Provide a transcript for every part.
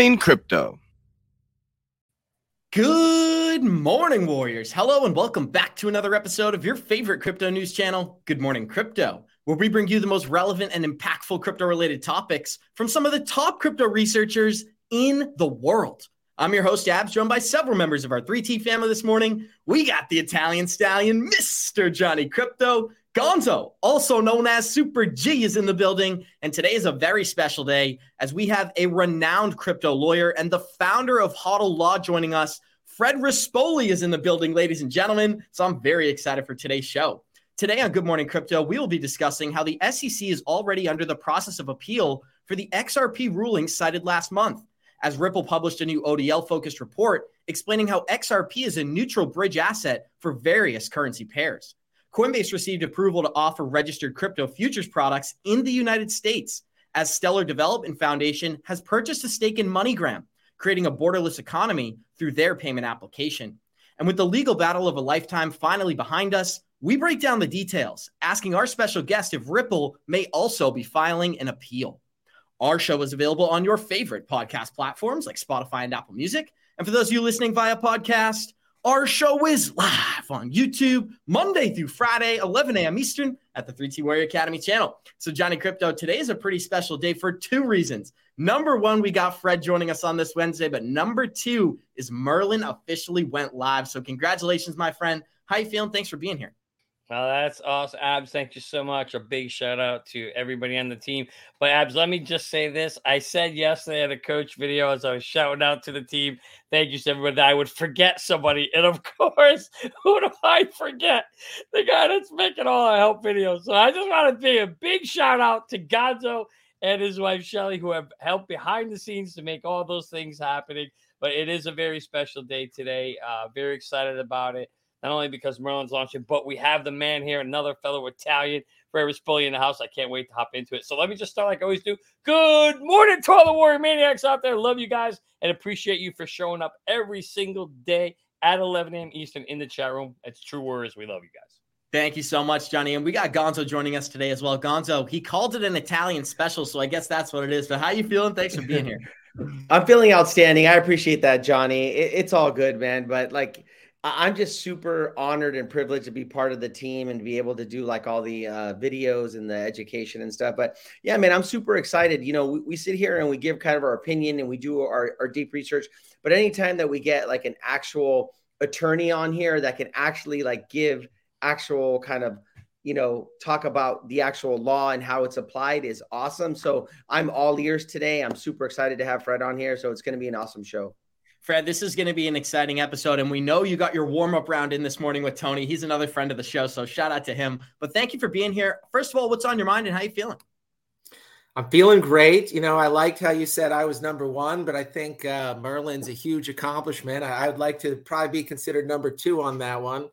morning, crypto. Good morning, Warriors. Hello, and welcome back to another episode of your favorite crypto news channel, Good Morning Crypto, where we bring you the most relevant and impactful crypto related topics from some of the top crypto researchers in the world. I'm your host, Abs, joined by several members of our 3T family this morning. We got the Italian stallion, Mr. Johnny Krypto. Gonzo, also known as Super G, is in the building. And today is a very special day as we have a renowned crypto lawyer and the founder of HODL Law joining us. Fred Rispoli is in the building, ladies and gentlemen. So I'm very excited for today's show. Today on Good Morning Crypto, we will be discussing how the SEC is already under the process of appeal for the XRP ruling cited last month as Ripple published a new ODL focused report explaining how XRP is a neutral bridge asset for various currency pairs. Coinbase received approval to offer registered crypto futures products in the United States as Stellar Development Foundation has purchased a stake in MoneyGram, creating a borderless economy through their payment application. And with the legal battle of a lifetime finally behind us, we break down the details, asking our special guest if Ripple may also be filing an appeal. Our show is available on your favorite podcast platforms like Spotify and Apple Music. And for those of you listening via podcast, our show is live on YouTube Monday through Friday, 11 a.m. Eastern at the 3T Warrior Academy channel. So, Johnny Krypto, today is a pretty special day for two reasons. Number one, we got Fred joining us on this Wednesday, but number two is Merlin officially went live. So, congratulations, my friend. How you feeling? Thanks for being here. Well, that's awesome. Abs, thank you so much. A big shout out to everybody on the team. But Abs, let me just say this. I said yesterday at a coach video as I was shouting out to the team, thank you to everybody, that I would forget somebody. And of course, who do I forget? The guy that's making all our help videos. So I just want to say a big shout out to Gonzo and his wife Shelly, who have helped behind the scenes to make all those things happening. But it is a very special day today. Uh, very excited about it not only because Merlin's launching, but we have the man here, another fellow Italian, Fred Rispoli in the house. I can't wait to hop into it. So let me just start like I always do. Good morning to all the Warrior Maniacs out there. Love you guys and appreciate you for showing up every single day at 11 a.m. Eastern in the chat room. It's True Warriors. We love you guys. Thank you so much, Johnny. And we got Gonzo joining us today as well. Gonzo, he called it an Italian special, so I guess that's what it is. But how you feeling? Thanks for being here. I'm feeling outstanding. I appreciate that, Johnny. It, it's all good, man. But like – I'm just super honored and privileged to be part of the team and be able to do like all the uh, videos and the education and stuff. But yeah, man, I'm super excited. You know, we, we sit here and we give kind of our opinion and we do our, our deep research. But anytime that we get like an actual attorney on here that can actually like give actual kind of you know talk about the actual law and how it's applied is awesome so i'm all ears today i'm super excited to have fred on here so it's going to be an awesome show Fred, this is going to be an exciting episode. And we know you got your warm up round in this morning with Tony. He's another friend of the show. So shout out to him. But thank you for being here. First of all, what's on your mind and how you feeling? I'm feeling great. You know, I liked how you said I was number one, but I think uh, Merlin's a huge accomplishment. I, I would like to probably be considered number two on that one.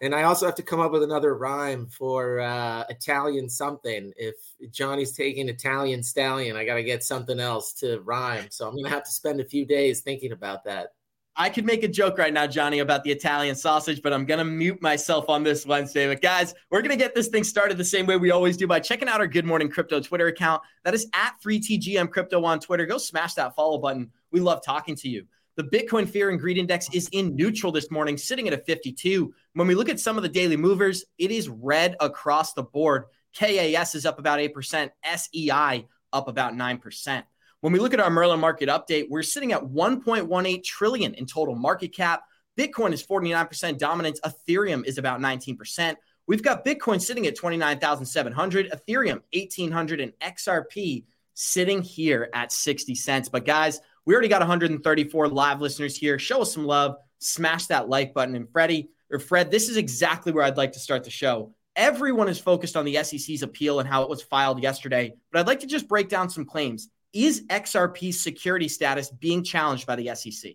And I also have to come up with another rhyme for uh, Italian something. If Johnny's taking Italian stallion, I got to get something else to rhyme. So I'm going to have to spend a few days thinking about that. I could make a joke right now, Johnny, about the Italian sausage, but I'm going to mute myself on this Wednesday. But guys, we're going to get this thing started the same way we always do by checking out our Good Morning Crypto Twitter account. That is at 3TGM Crypto on Twitter. Go smash that follow button. We love talking to you. The Bitcoin Fear and Greed Index is in neutral this morning, sitting at a 52. When we look at some of the daily movers, it is red across the board. KAS is up about 8%, SEI up about 9%. When we look at our Merlin market update, we're sitting at 1.18 trillion in total market cap. Bitcoin is 49% dominance. Ethereum is about 19%. We've got Bitcoin sitting at 29,700, Ethereum 1800 and XRP sitting here at 60 cents. But guys, we already got 134 live listeners here. Show us some love. Smash that like button. And Freddie or Fred, this is exactly where I'd like to start the show. Everyone is focused on the SEC's appeal and how it was filed yesterday, but I'd like to just break down some claims. Is XRP's security status being challenged by the SEC?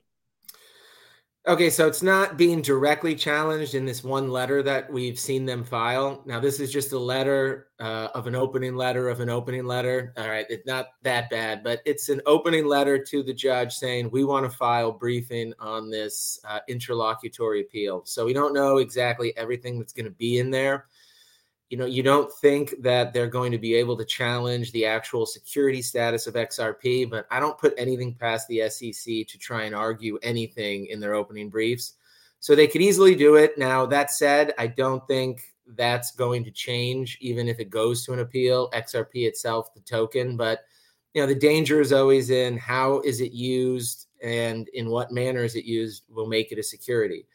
Okay, so it's not being directly challenged in this one letter that we've seen them file. Now, this is just a letter uh, of an opening letter of an opening letter. All right, it's not that bad, but it's an opening letter to the judge saying we want to file briefing on this uh, interlocutory appeal. So we don't know exactly everything that's going to be in there. You know, you don't think that they're going to be able to challenge the actual security status of XRP, but I don't put anything past the SEC to try and argue anything in their opening briefs. So they could easily do it. Now, that said, I don't think that's going to change, even if it goes to an appeal. XRP itself, the token, but you know, the danger is always in how is it used and in what manner is it used will make it a security.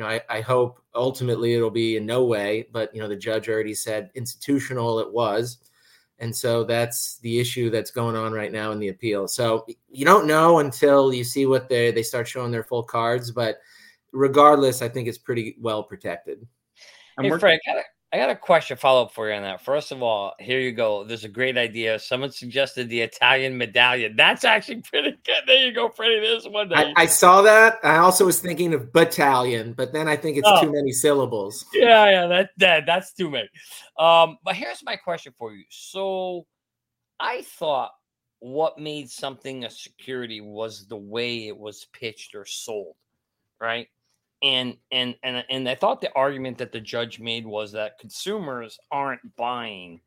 You know, I, I hope ultimately it'll be in no way, but you know, the judge already said institutional it was. And so that's the issue that's going on right now in the appeal. So you don't know until you see what they they start showing their full cards, but regardless, I think it's pretty well protected. I'm hey, Frank, I got, a, I got a question follow up for you on that. First of all, here you go. There's a great idea. Someone suggested the Italian medallion. That's actually pretty good. There you go, Freddie. There's one. I, I, saw that. I also was thinking of battalion, but then I think it's oh. too many syllables. Yeah, yeah, that, that that's too many. Um, but here's my question for you. So, I thought what made something a security was the way it was pitched or sold, right? And and and and I thought the argument that the judge made was that consumers aren't buying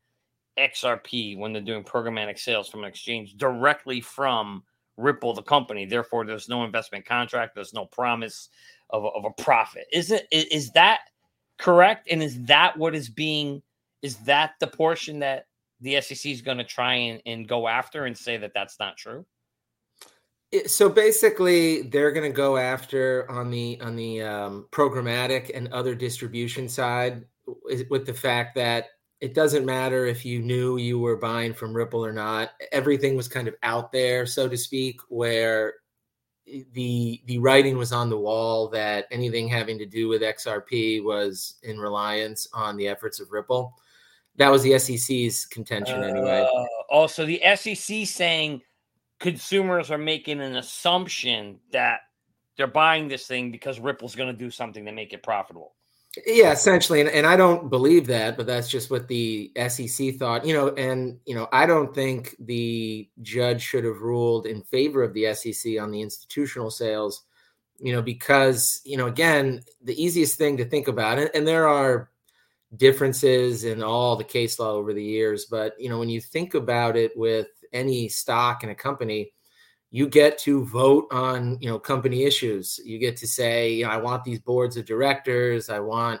XRP when they're doing programmatic sales from an exchange directly from Ripple, the company. Therefore, there's no investment contract. There's no promise of a, of a profit. Is it is that correct? And is that what is being? Is that the portion that the SEC is going to try and, and go after and say that that's not true? So basically they're going to go after on the on the um, programmatic and other distribution side with the fact that it doesn't matter if you knew you were buying from ripple or not everything was kind of out there so to speak where the the writing was on the wall that anything having to do with xrp was in reliance on the efforts of ripple. That was the sec's contention anyway. Uh, also the sec saying consumers are making an assumption that they're buying this thing because Ripple's going to do something to make it profitable. Yeah, essentially, and, and I don't believe that, but that's just what the SEC thought. You know, and you know, I don't think the judge should have ruled in favor of the SEC on the institutional sales. You know, because you know, again, the easiest thing to think about, and, and there are differences in all the case law over the years, but you know, when you think about it with any stock in a company, you get to vote on you know company issues. You get to say, you know, I want these boards of directors. I want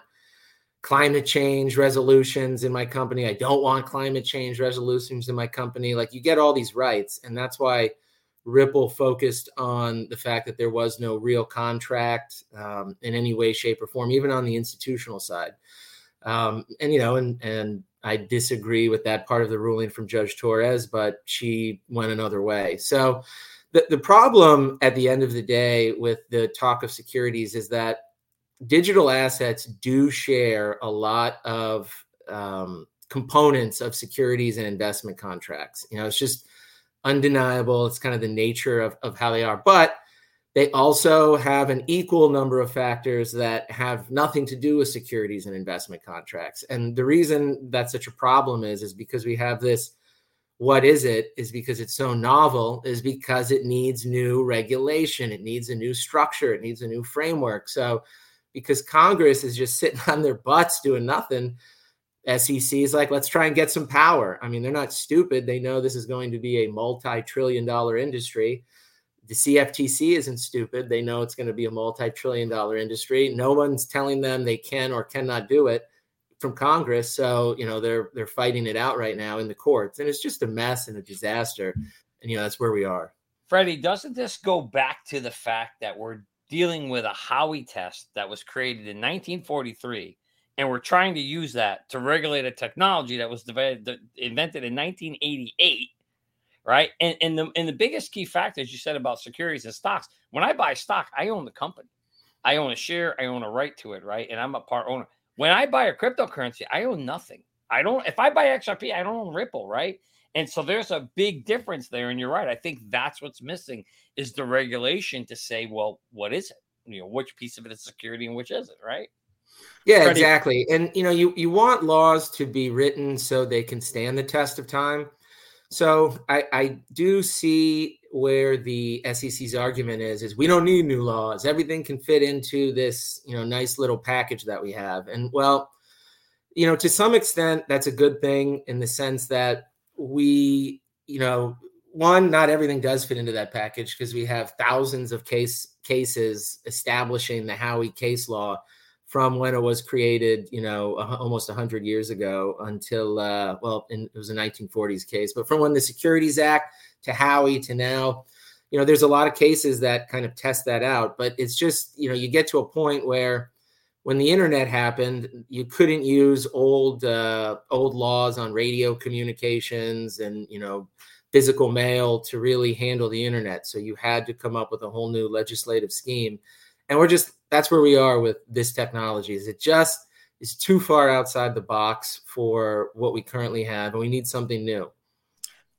climate change resolutions in my company. I don't want climate change resolutions in my company. Like you get all these rights, and that's why Ripple focused on the fact that there was no real contract um, in any way, shape, or form, even on the institutional side. Um, and you know, and and I disagree with that part of the ruling from Judge Torres, but she went another way. So the, the problem at the end of the day with the talk of securities is that digital assets do share a lot of um, components of securities and investment contracts. You know, it's just undeniable. It's kind of the nature of, of how they are. But they also have an equal number of factors that have nothing to do with securities and investment contracts. And the reason that's such a problem is is because we have this what is it is because it's so novel is because it needs new regulation, it needs a new structure, it needs a new framework. So because Congress is just sitting on their butts doing nothing, SEC is like, let's try and get some power. I mean, they're not stupid. They know this is going to be a multi-trillion dollar industry the CFTC isn't stupid. They know it's going to be a multi trillion dollar industry. No one's telling them they can or cannot do it from Congress. So, you know, they're they're fighting it out right now in the courts. And it's just a mess and a disaster. And you know, that's where we are. Freddie, doesn't this go back to the fact that we're dealing with a Howey test that was created in 1943 and we're trying to use that to regulate a technology that was invented in 1988 right? And and the and the biggest key factor, as you said about securities and stocks, when I buy stock, I own the company. I own a share, I own a right to it, right? And I'm a part owner. When I buy a cryptocurrency, I own nothing. I don't if I buy XRP, I don't own Ripple, right? And so there's a big difference there. And you're right. I think that's what's missing is the regulation to say, well, what is it? You know, which piece of it is security and which isn't, right? Yeah, Freddie. exactly. And you know, you you want laws to be written so they can stand the test of time. So I, I do see where the SEC's argument is is we don't need new laws. Everything can fit into this, you know, nice little package that we have. And well, you know, to some extent, that's a good thing in the sense that we, you know, one, not everything does fit into that package because we have thousands of case cases establishing the Howey case law from when it was created, you know, almost 100 years ago until, uh, well, in, it was a 1940s case, but from when the Securities Act to Howey to now, you know, there's a lot of cases that kind of test that out. But it's just, you know, you get to a point where when the internet happened, you couldn't use old uh, old laws on radio communications and you know physical mail to really handle the internet. So you had to come up with a whole new legislative scheme, and we're just that's where we are with this technology. Is it just is too far outside the box for what we currently have, and we need something new.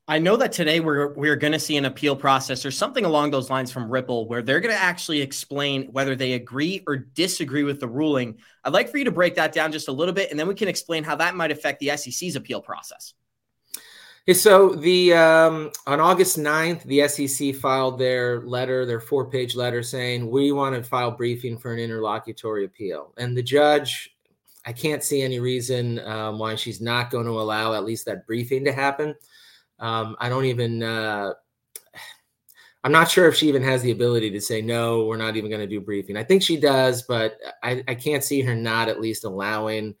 I know that today we're we're going to see an appeal process or something along those lines from Ripple where they're going to actually explain whether they agree or disagree with the ruling. I'd like for you to break that down just a little bit and then we can explain how that might affect the SEC's appeal process. So the um, on August 9th, the SEC filed their letter, their four-page letter saying we want to file briefing for an interlocutory appeal. And the judge, I can't see any reason um, why she's not going to allow at least that briefing to happen. Um, I don't even. Uh, I'm not sure if she even has the ability to say no. We're not even going to do briefing. I think she does, but I, I can't see her not at least allowing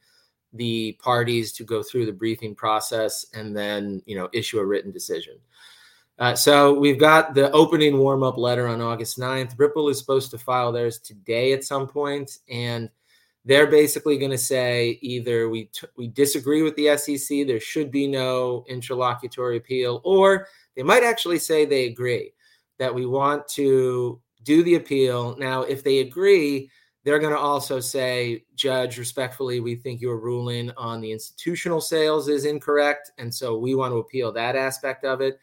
the parties to go through the briefing process and then you know issue a written decision. Uh, so we've got the opening warm up letter on August 9th. Ripple is supposed to file theirs today at some point, and they're basically going to say either we t- we disagree with the SEC, there should be no interlocutory appeal, or they might actually say they agree that we want to do the appeal. Now, if they agree, they're going to also say, Judge, respectfully, we think your ruling on the institutional sales is incorrect, and so we want to appeal that aspect of it.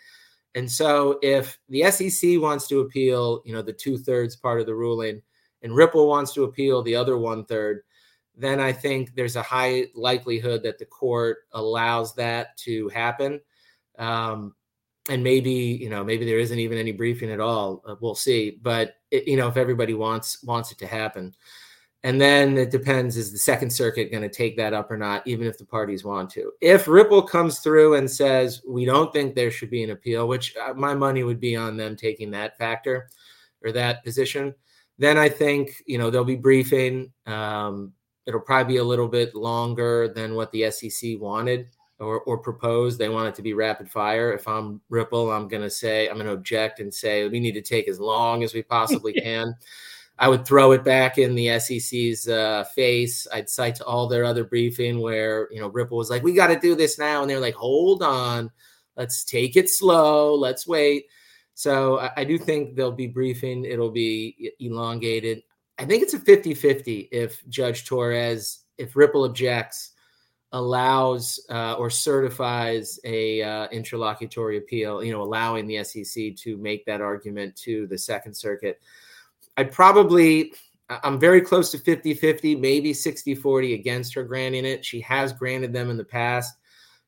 And so, if the SEC wants to appeal, you know, the two thirds part of the ruling, and Ripple wants to appeal the other one third, then I think there's a high likelihood that the court allows that to happen. Um, and maybe you know maybe there isn't even any briefing at all. Uh, we'll see. But it, you know if everybody wants wants it to happen, and then it depends: is the Second Circuit going to take that up or not? Even if the parties want to. If Ripple comes through and says we don't think there should be an appeal, which uh, my money would be on them taking that factor or that position, then I think you know they'll be briefing. Um, it'll probably be a little bit longer than what the SEC wanted or, or proposed. They want it to be rapid fire. If I'm Ripple, I'm going to say, I'm going to object and say we need to take as long as we possibly can. I would throw it back in the SEC's uh, face. I'd cite to all their other briefing where, you know, Ripple was like, we got to do this now. And they're like, hold on, let's take it slow. Let's wait. So I, I do think they'll be briefing. It'll be elongated. I think it's a 50 50 if Judge Torres, if Ripple objects, allows uh, or certifies a uh, interlocutory appeal, you know, allowing the SEC to make that argument to the Second Circuit. I'd probably, I'm very close to 50 50, maybe 60 40 against her granting it. She has granted them in the past.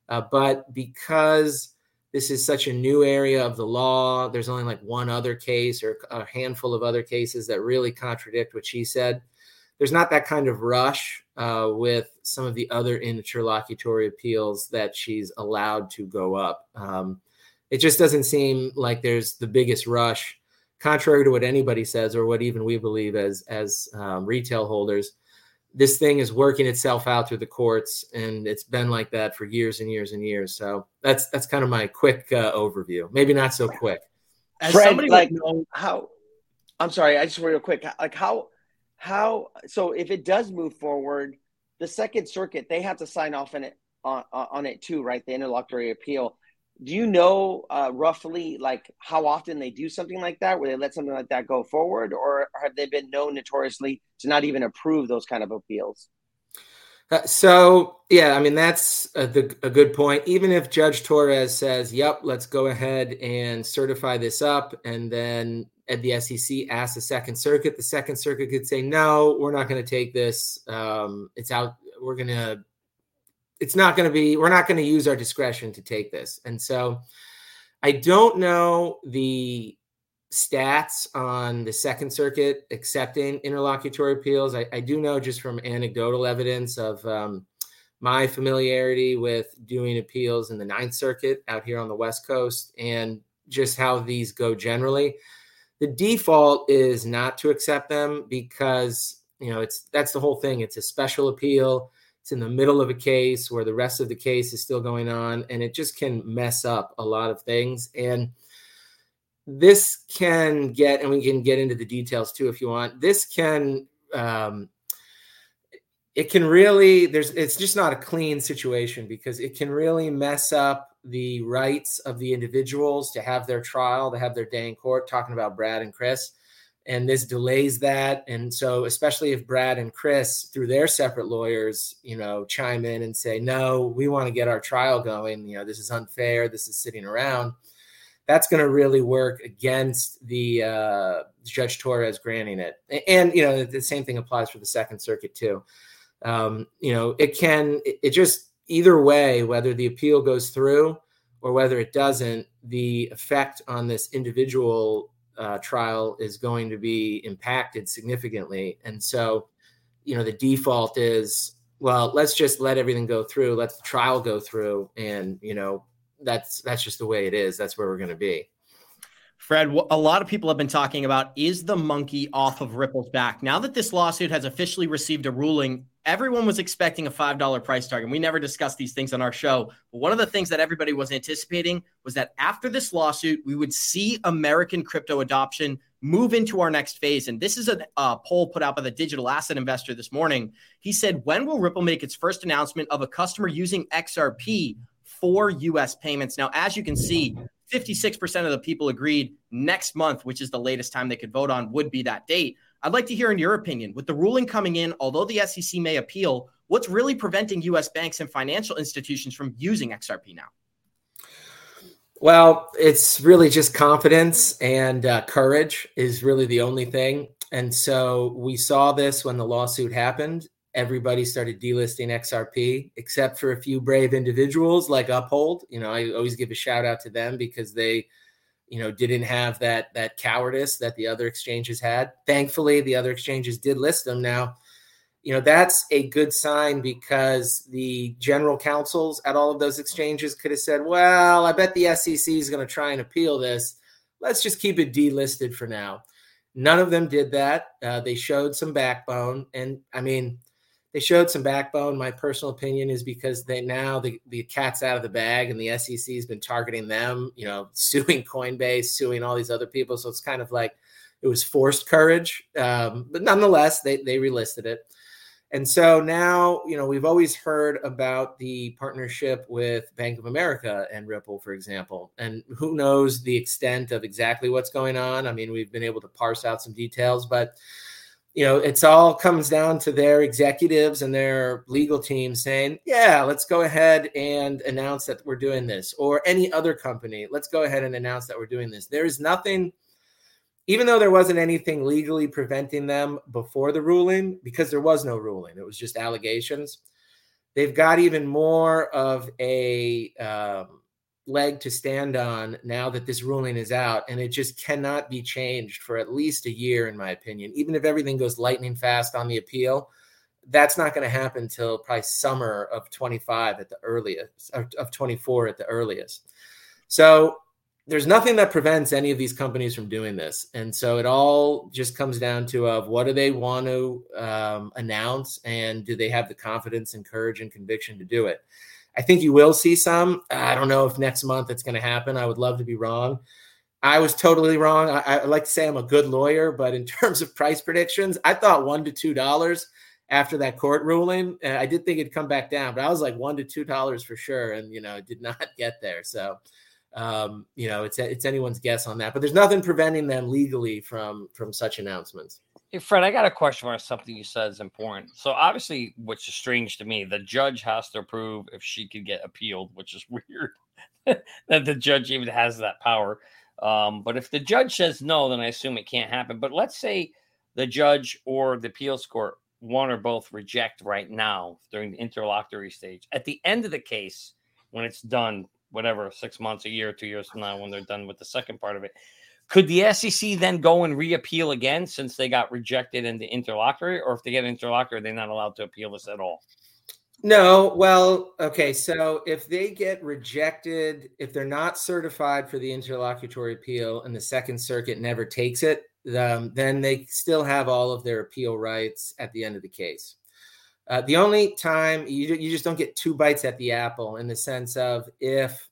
Uh, but because this is such a new area of the law. There's only like one other case or a handful of other cases that really contradict what she said. There's not that kind of rush uh, with some of the other interlocutory appeals that she's allowed to go up. Um, it just doesn't seem like there's the biggest rush, contrary to what anybody says or what even we believe as as um, retail holders this thing is working itself out through the courts, and it's been like that for years and years and years. So that's that's kind of my quick uh, overview. Maybe not so quick. As Fred, somebody like know, how, I'm sorry, I just real quick, like how how so if it does move forward, the Second Circuit they have to sign off on it on, on it too, right? The interlocutory appeal. Do you know uh, roughly like how often they do something like that where they let something like that go forward or have they been known notoriously to not even approve those kind of appeals? Uh, so yeah i mean that's a, the, a, good point. Even if judge torres says yep let's go ahead and certify this up and then at the sec asks the second circuit the second circuit could say no we're not going to take this um, it's out we're going to it's not going to be we're not going to use our discretion to take this. And so i don't know the stats on the second circuit accepting interlocutory appeals. I, I do know just from anecdotal evidence of um, my familiarity with doing appeals in the Ninth Circuit out here on the West Coast and just how these go generally, the default is not to accept them because you know it's that's the whole thing. It's a special appeal. It's in the middle of a case where the rest of the case is still going on, and it just can mess up a lot of things. And this can get, and we can get into the details too if you want. This can um, it can really there's it's just not a clean situation because it can really mess up the rights of the individuals to have their trial to have their day in court talking about brad and chris. And this delays that. And so especially if brad and chris through their separate lawyers you know chime in and say no we want to get our trial going. You know this is unfair. This is sitting around. That's going to really work against the uh, judge torres granting it. And you know the same thing applies for the second circuit too. Um, you know, it can, it, it just, either way, whether the appeal goes through or whether it doesn't, the effect on this individual uh, trial is going to be impacted significantly. And so, you know, the default is, well, let's just let everything go through, let the trial go through, and you know, that's that's just the way it is. That's where we're going to be. Fred, a lot of people have been talking about is the monkey off of Ripple's back? Now that this lawsuit has officially received a ruling, everyone was expecting a $5 price target. We never discussed these things on our show. But one of the things that everybody was anticipating was that after this lawsuit, we would see American crypto adoption move into our next phase. And this is a uh, poll put out by the digital asset investor this morning. He said, When will Ripple make its first announcement of a customer using XRP for US payments? Now, as you can see, 56% of the people agreed next month, which is the latest time they could vote on, would be that date. I'd like to hear, in your opinion, with the ruling coming in, although the SEC may appeal, what's really preventing U.S. banks and financial institutions from using XRP now? Well, it's really just confidence and uh, courage is really the only thing. And so we saw this when the lawsuit happened. Everybody started delisting XRP, except for a few brave individuals like Uphold. You know, I always give a shout out to them because they you know didn't have that that cowardice that the other exchanges had. Thankfully the other exchanges did list them. Now you know that's a good sign because the general counsels at all of those exchanges could have said well i bet the sec is going to try and appeal this. Let's just keep it delisted for now. None of them did that. Uh, they showed some backbone. And i mean they showed some backbone. My personal opinion is because they now the, the cat's out of the bag and the SEC has been targeting them, you know, suing Coinbase, suing all these other people. So it's kind of like it was forced courage. Um, but nonetheless, they, they relisted it. And so now, you know, we've always heard about the partnership with Bank of America and Ripple, for example. And who knows the extent of exactly what's going on? I mean, we've been able to parse out some details, but you know, it's all comes down to their executives and their legal team saying, yeah, let's go ahead and announce that we're doing this, or any other company, let's go ahead and announce that we're doing this. There is nothing, even though there wasn't anything legally preventing them before the ruling, because there was no ruling, it was just allegations. They've got even more of a, um, leg to stand on now that this ruling is out and it just cannot be changed for at least a year in my opinion. Even if everything goes lightning fast on the appeal that's not going to happen until probably summer of 25 at the earliest of 24 at the earliest. So there's nothing that prevents any of these companies from doing this and so it all just comes down to of what do they want to um, announce and do they have the confidence and courage and conviction to do it I think you will see some. I don't know if next month it's going to happen. I would love to be wrong. I was totally wrong. I, I, like to say I'm a good lawyer, but in terms of price predictions, I thought one to two dollars after that court ruling. And I did think it'd come back down, but I was like one to two dollars for sure, and you know, it did not get there. So, um, you know, it's it's anyone's guess on that. But there's nothing preventing them legally from from such announcements. Hey, Fred, I got a question on something you said is important. So, obviously, which is strange to me, the judge has to approve if she could get appealed, which is weird that the judge even has that power. Um, but if the judge says no, then I assume it can't happen. But let's say the judge or the appeals court, one or both, reject right now during the interlocutory stage. At the end of the case, when it's done, whatever, six months, a year, two years from now, when they're done with the second part of it, could the SEC then go and reappeal again since they got rejected in the interlocutory, or if they get interlocutory, they're not allowed to appeal this at all? No, well, okay. So if they get rejected, if they're not certified for the interlocutory appeal and the Second Circuit never takes it, um, then they still have all of their appeal rights at the end of the case. Uh, the only time you, you just don't get two bites at the apple in the sense of if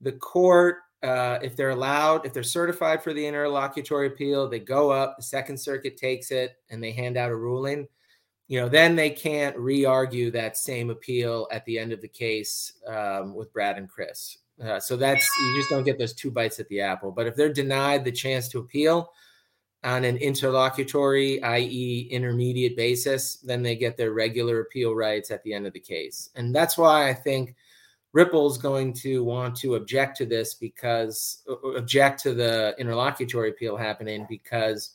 the court, uh, if they're allowed, if they're certified for the interlocutory appeal, they go up, the Second Circuit takes it, and they hand out a ruling you know, then they can't re-argue that same appeal at the end of the case um, with Brad and Chris. Uh, so that's you just don't get those two bites at the apple. But if they're denied the chance to appeal on an interlocutory, i.e., intermediate basis, then they get their regular appeal rights at the end of the case. And that's why I think Ripple's going to want to object to this because object to the interlocutory appeal happening because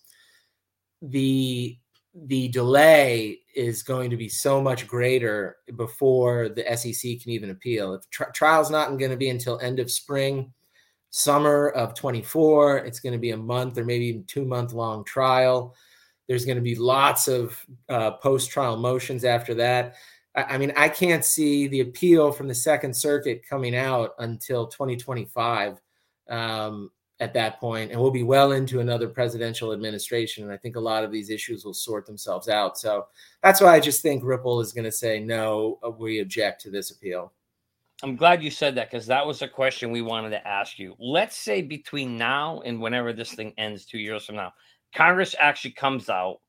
the the delay is going to be so much greater before the SEC can even appeal. If tri- trial's not going to be until end of spring, summer of 24, it's going to be a month or maybe even two month long trial. There's going to be lots of uh, post trial motions after that. I, mean, I can't see the appeal from the Second Circuit coming out until 2025. Um, at that point, and we'll be well into another presidential administration. And I think a lot of these issues will sort themselves out. So that's why I just think Ripple is going to say no, uh, we object to this appeal. I'm glad you said that because that was a question we wanted to ask you. Let's say between now and whenever this thing ends, two years from now, Congress actually comes out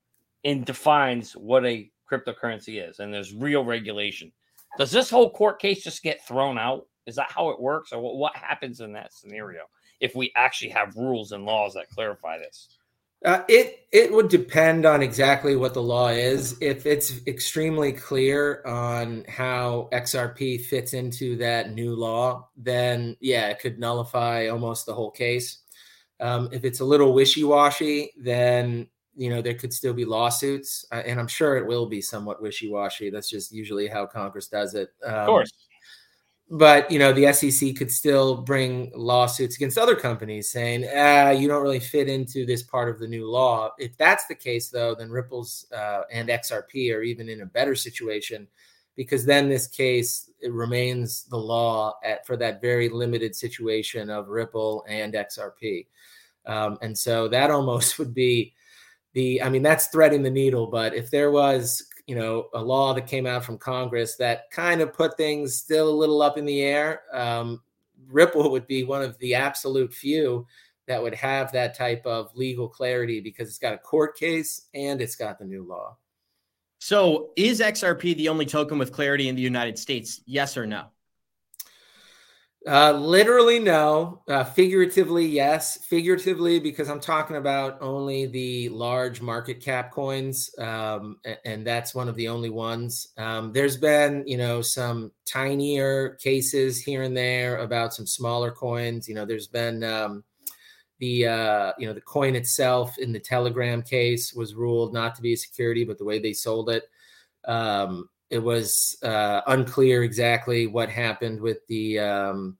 and defines what a cryptocurrency is, and there's real regulation. Does this whole court case just get thrown out? Is that how it works, or what happens in that scenario? if we actually have rules and laws that clarify this? Uh, it it would depend on exactly what the law is. If it's extremely clear on how XRP fits into that new law, then yeah, it could nullify almost the whole case. Um, if it's a little wishy washy, then you know there could still be lawsuits, uh, and I'm sure it will be somewhat wishy washy. That's just usually how Congress does it. Um, of course but you know the SEC could still bring lawsuits against other companies saying ah, you don't really fit into this part of the new law. If that's the case, though, then Ripple's uh, and XRP are even in a better situation because then this case it remains the law at, for that very limited situation of Ripple and XRP, um, and so that almost would be the. I mean, that's threading the needle. But if there was you know, a law that came out from Congress that kind of put things still a little up in the air. Um, Ripple would be one of the absolute few that would have that type of legal clarity because it's got a court case and it's got the new law. So, is XRP the only token with clarity in the United States? Yes or no? Uh, literally, no. Uh, figuratively, yes. Figuratively, because I'm talking about only the large market cap coins, um, and, that's one of the only ones. Um, there's been, you know, some tinier cases here and there about some smaller coins. You know, there's been um, the, uh, you know, the coin itself in the Telegram case was ruled not to be a security, but the way they sold it. Um, it was uh, unclear exactly what happened with the um,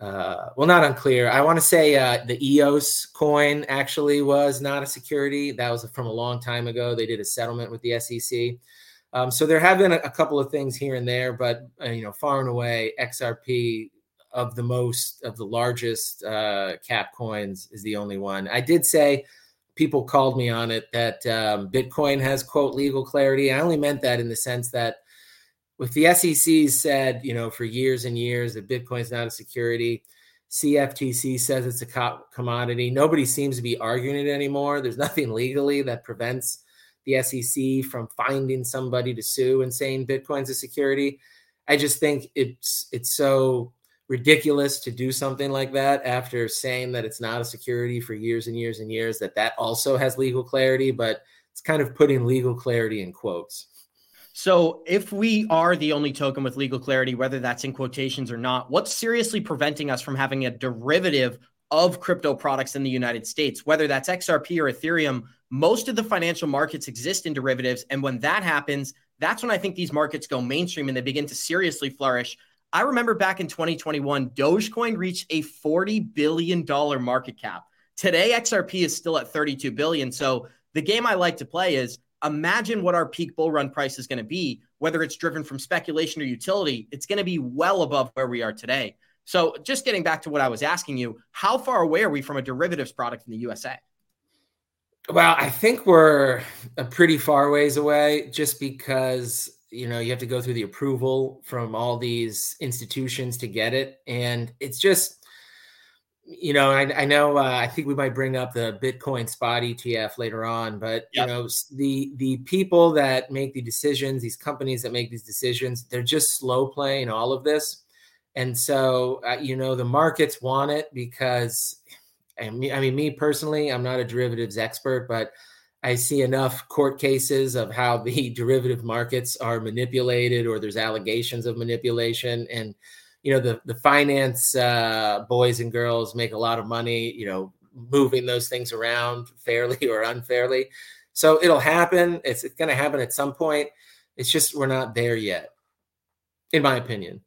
uh, well not unclear. I want to say uh, the eos coin actually was not a security. That was from a long time ago. They did a settlement with the sec um, so there have been a, a, couple of things here and there but uh, you know far and away xrp of the most of the largest uh, cap coins is the only one. I did say people called me on it that um, Bitcoin has quote legal clarity. I only meant that in the sense that with the SEC said, you know, for years and years that Bitcoin is not a security. CFTC says it's a co- commodity. Nobody seems to be arguing it anymore. There's nothing legally that prevents the SEC from finding somebody to sue and saying Bitcoin's a security. I just think it's it's so ridiculous to do something like that after saying that it's not a security for years and years and years that that also has legal clarity but it's kind of putting legal clarity in quotes. So if we are the only token with legal clarity whether that's in quotations or not what's seriously preventing us from having a derivative of crypto products in the United States? Whether that's XRP or Ethereum most of the financial markets exist in derivatives and when that happens that's when I think these markets go mainstream and they begin to seriously flourish I remember back in 2021, Dogecoin reached a $40 billion market cap. Today, XRP is still at 32 billion. So the game I like to play is imagine what our peak bull run price is going to be. whether it's driven from speculation or utility, it's going to be well above where we are today. So, just getting back to what I was asking you, how far away are we from a derivatives product in the USA? Well, I think we're a pretty far ways away just because, you know, you have to go through the approval from all these institutions to get it. And it's just, you know, I, I know uh, I think we might bring up the Bitcoin spot ETF later on, but yep. you know, the the people that make the decisions, these companies that make these decisions, they're just slow playing all of this. And so, uh, you know, the markets want it because, I mean, I mean, me personally, I'm not a derivatives expert, but I see enough court cases of how the derivative markets are manipulated or there's allegations of manipulation. And, you know, the, the finance uh, boys and girls make a lot of money, you know, moving those things around fairly or unfairly. So it'll happen. It's going to happen at some point. It's just we're not there yet, in my opinion.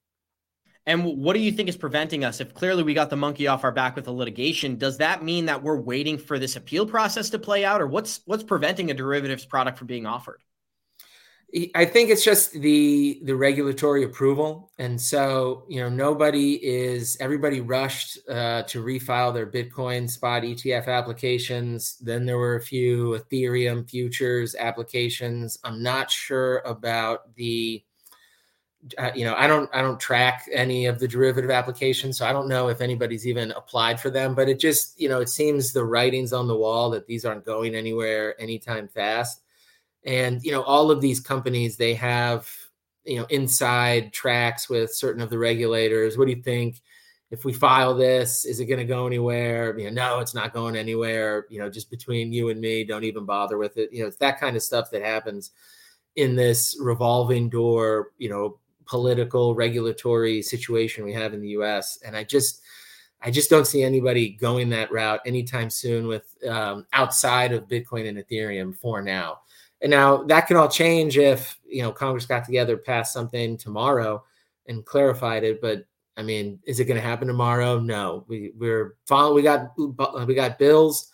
And what do you think is preventing us? If clearly we got the monkey off our back with the litigation, does that mean that we're waiting for this appeal process to play out, or what's what's preventing a derivatives product from being offered? I think it's just the the regulatory approval, and so you know nobody is everybody rushed uh, to refile their Bitcoin spot ETF applications. Then there were a few Ethereum futures applications. I'm not sure about the uh, you know, I don't I don't track any of the derivative applications, so I don't know if anybody's even applied for them. But it just you know it seems the writings on the wall that these aren't going anywhere anytime fast. And you know, all of these companies they have you know inside tracks with certain of the regulators. What do you think? If we file this, is it going to go anywhere? You know, no, it's not going anywhere. You know, just between you and me, don't even bother with it. You know, it's that kind of stuff that happens in this revolving door, you know, political regulatory situation we have in the US. And I just, I just don't see anybody going that route anytime soon with um, outside of Bitcoin and Ethereum for now. And now that can all change if you know Congress got together, passed something tomorrow, and clarified it. But I mean, is it going to happen tomorrow? No. We we're following. We got we got bills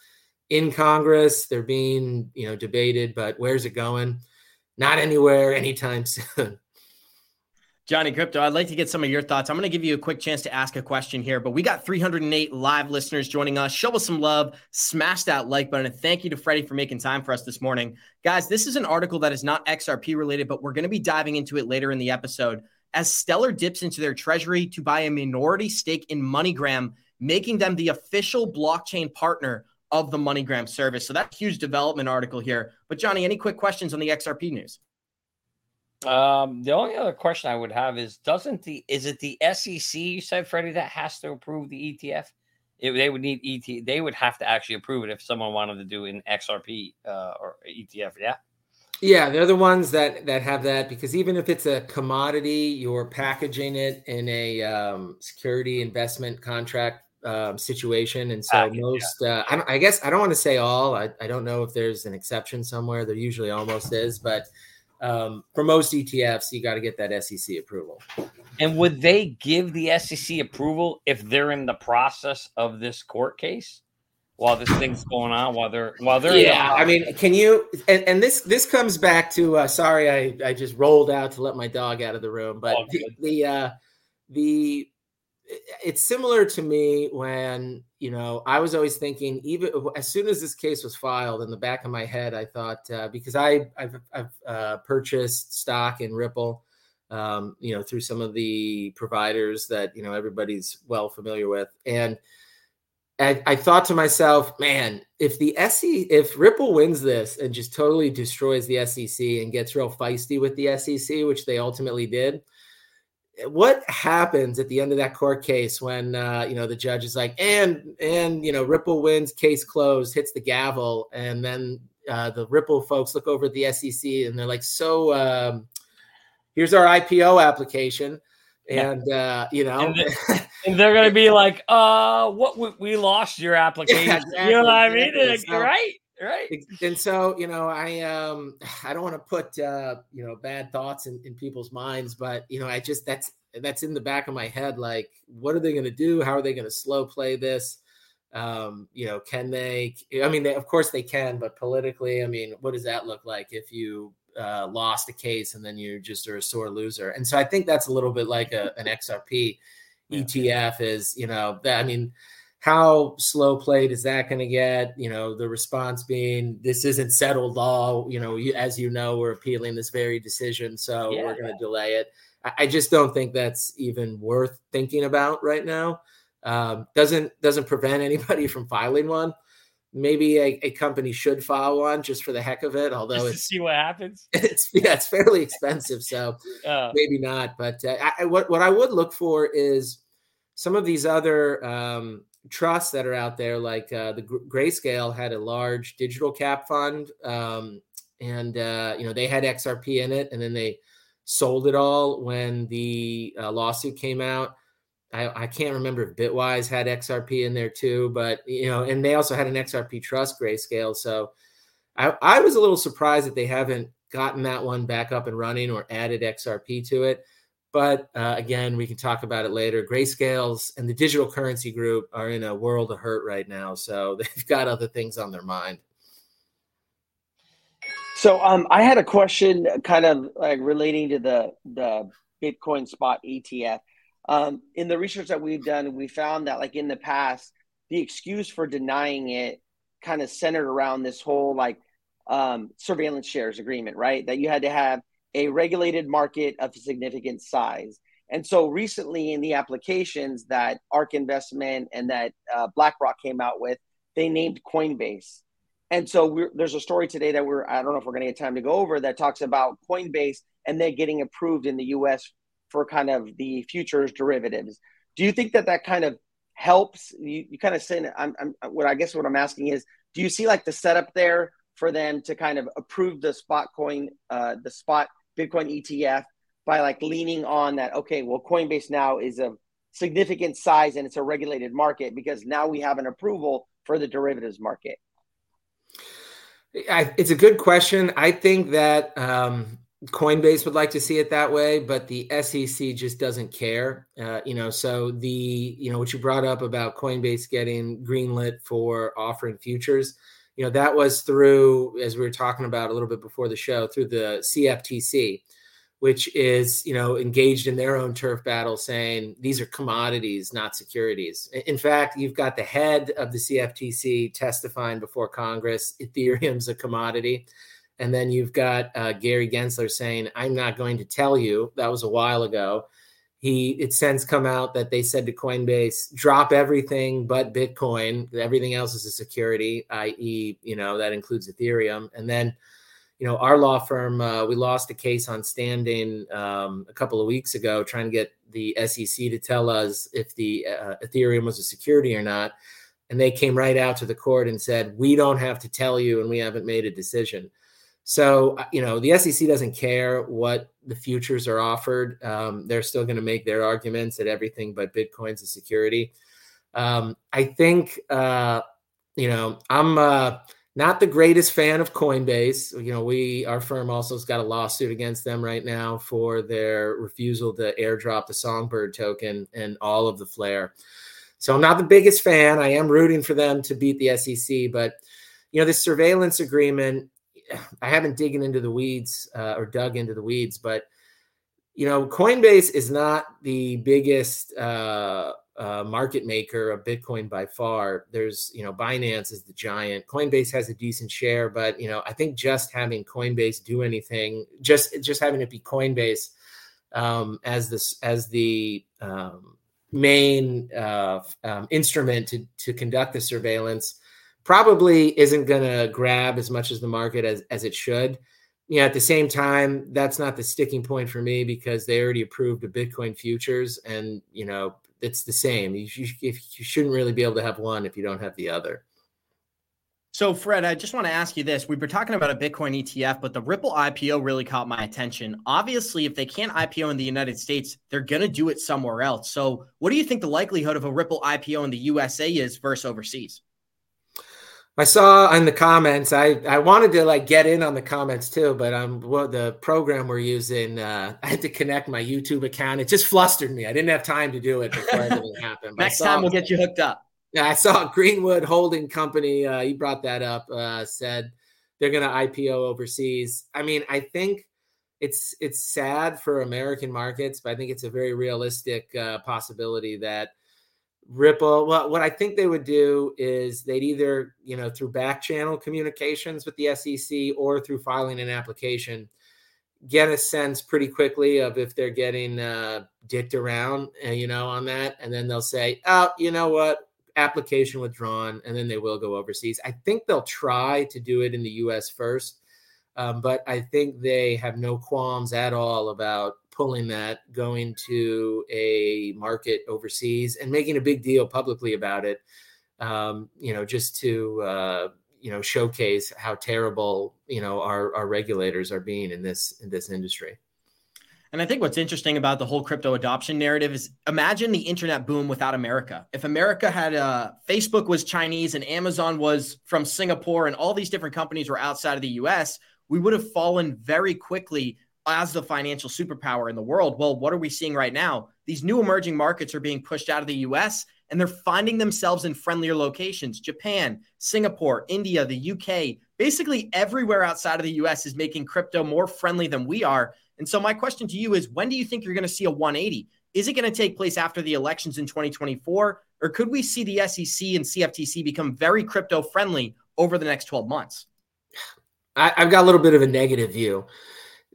in Congress. They're being you know debated, but where's it going? Not anywhere anytime soon. Johnny Krypto, I'd like to get some of your thoughts. I'm going to give you a quick chance to ask a question here, but we got 308 live listeners joining us. Show us some love, smash that like button, and thank you to Freddie for making time for us this morning. Guys, this is an article that is not XRP related, but we're going to be diving into it later in the episode. As Stellar dips into their treasury to buy a minority stake in MoneyGram, making them the official blockchain partner of the MoneyGram service. So that's huge development article here. But Johnny, any quick questions on the XRP news? Um, the only other question I would have is doesn't the is it the SEC you said Freddie that has to approve the ETF? If they would need ET, they would have to actually approve it if someone wanted to do an XRP uh, or ETF. Yeah. Yeah, they're the ones that that have that because even if it's a commodity, you're packaging it in a um, security investment contract um, situation, and so most, yeah. uh, I, I, guess I don't want to say all. I, I don't know if there's an exception somewhere. There usually almost is, but um, for most ETFs, you got to get that SEC approval. And would they give the SEC approval if they're in the process of this court case? While this thing's going on, while they're while they're yeah, I mean, can you? And, and, this this comes back to uh, sorry, I I just rolled out to let my dog out of the room, but the the, uh, the it's similar to me when you know i was always thinking even as soon as this case was filed in the back of my head i thought uh, because i i've, I've uh, purchased stock in ripple um, you know through some of the providers that you know everybody's well familiar with. And I, I thought to myself, man, if the SEC, if Ripple wins this and just totally destroys the SEC and gets real feisty with the SEC, which they ultimately did, what happens at the end of that court case when uh, you know the judge is like and and you know ripple wins case closed hits the gavel and then uh, the ripple folks look over at the sec and they're like so um, here's our ipo application and uh, you know and, they, are gonna be like uh what we, we lost your application. Yeah, exactly, you know what i mean? Like, so, right right and so you know i um i don't want to put uh you know bad thoughts in, in people's minds but you know i just that's that's in the back of my head like what are they going to do how are they going to slow play this um you know can they i mean they, of course they can but politically i mean what does that look like if you uh, lost a case and then you just are a sore loser. And so I think that's a little bit like a, an XRP yeah. ETF is, you know, that I mean, how slow played is that going to get? You know, the response being this isn't settled law. You know, you, as you know, we're appealing this very decision, so yeah. we're going to delay it. I, I, just don't think that's even worth thinking about right now. Um, doesn't doesn't prevent anybody from filing one. Maybe a, a, company should file one just for the heck of it. Although just it's see what happens. It's yeah, it's fairly expensive, so uh, maybe not. But uh, I, what what I would look for is some of these other um, trusts that are out there, like uh, the Grayscale had a large digital cap fund, um, and uh, you know they had XRP in it, and then they sold it all when the uh, lawsuit came out. I, I, can't remember if Bitwise had XRP in there too, but you know, and they also had an XRP trust Grayscale. So I, I was a little surprised that they haven't gotten that one back up and running or added XRP to it. But uh, again, we can talk about it later. Grayscales and the digital currency group are in a world of hurt right now, so they've got other things on their mind. So um, I had a question, kind of like relating to the the Bitcoin spot ETF. Um, in the research that we've done, we found that like in the past, the excuse for denying it kind of centered around this whole like um, surveillance shares agreement, right? That you had to have a regulated market of significant size. And so recently, in the applications that ARK Investment and that uh, BlackRock came out with, they named Coinbase. And so there's a story today that we're, I don't know if we're going to get time to go over, that talks about Coinbase and then getting approved in the US for kind of the futures derivatives. Do you think that that kind of helps? You, you kind of say, I'm, I'm, what I guess what I'm asking is, do you see like the setup there for them to kind of approve the spot coin, uh, the spot Bitcoin ETF by like leaning on that, okay, well, Coinbase now is a significant size and it's a regulated market because now we have an approval for the derivatives market? I, it's a good question. I think that um, Coinbase would like to see it that way, but the SEC just doesn't care. Uh, you know, so the you know what you brought up about Coinbase getting greenlit for offering futures you know that was through as we were talking about a little bit before the show through the cftc which is you know engaged in their own turf battle saying these are commodities not securities. In fact you've got the head of the cftc testifying before congress ethereum's a commodity. And then you've got uh, gary gensler saying i'm not going to tell you. That was a while ago he since come out that they said to Coinbase, drop everything but Bitcoin. Everything else is a security, i.e., you know, that includes Ethereum. And then, you know, our law firm, uh, we lost a case on standing um, a couple of weeks ago, trying to get the SEC to tell us if the uh, Ethereum was a security or not. And they came right out to the court and said, we don't have to tell you, and we haven't made a decision. So, uh, you know, the SEC doesn't care what the futures are offered. Um, they're still going to make their arguments that everything but Bitcoin's a security. Um, I think, uh, you know, I'm uh, not the greatest fan of Coinbase. You know, we, our firm also has got a lawsuit against them right now for their refusal to airdrop the Songbird token and all of the Flare. So I'm not the biggest fan. I am rooting for them to beat the SEC, but you know, this surveillance agreement I haven't digging into the weeds uh, or dug into the weeds, but you know, Coinbase is not the biggest uh, uh, market maker of Bitcoin by far. There's, you know, Binance is the giant. Coinbase has a decent share, but you know, I think just having Coinbase do anything, just just having it be Coinbase um, as this as the um, main uh, um, instrument to to conduct the surveillance probably isn't going to grab as much as the market as, as it should. Yeah, at the same time, that's not the sticking point for me because they already approved a Bitcoin futures, and you know it's the same. You, you, you shouldn't really be able to have one if you don't have the other. So, Fred, I just want to ask you this. We've been talking about a Bitcoin ETF, but the Ripple IPO really caught my attention. Obviously, if they can't IPO in the United States, they're going to do it somewhere else. So, what do you think the likelihood of a Ripple IPO in the USA is versus overseas? I saw in the comments. I I wanted to like get in on the comments too, but um, well, the program we're using, uh, I had to connect my YouTube account. It just flustered me. I didn't have time to do it before everything happened. Next saw, time we'll get you hooked up. Yeah, I saw Greenwood Holding Company. Uh, you brought that up. Uh, said they're going to IPO overseas. I mean, I think it's it's sad for American markets, but I think it's a very realistic uh, possibility that Ripple. Well, what I think they would do is they'd either you know through back channel communications with the SEC or through filing an application get a sense pretty quickly of if they're getting uh, dicked around, uh, you know, on that, and then they'll say, "Oh, you know what? Application withdrawn," and then they will go overseas. I think they'll try to do it in the U.S. first, um, but I think they have no qualms at all about pulling that, going to a market overseas, and making a big deal publicly about it. Um, you know, just to uh, you know showcase how terrible you know our our regulators are being in this in this industry. And I think what's interesting about the whole crypto adoption narrative is imagine the internet boom without America. If America had uh, Facebook was Chinese and Amazon was from Singapore and all these different companies were outside of the US, we would have fallen very quickly as the financial superpower in the world. Well, what are we seeing right now? These new emerging markets are being pushed out of the US and they're finding themselves in friendlier locations. Japan, Singapore, India, the UK, basically everywhere outside of the US is making crypto more friendly than we are. And so, my question to you is when do you think you're going to see a 180? Is it going to take place after the elections in 2024? Or could we see the SEC and CFTC become very crypto friendly over the next 12 months? I, have got a little bit of a negative view.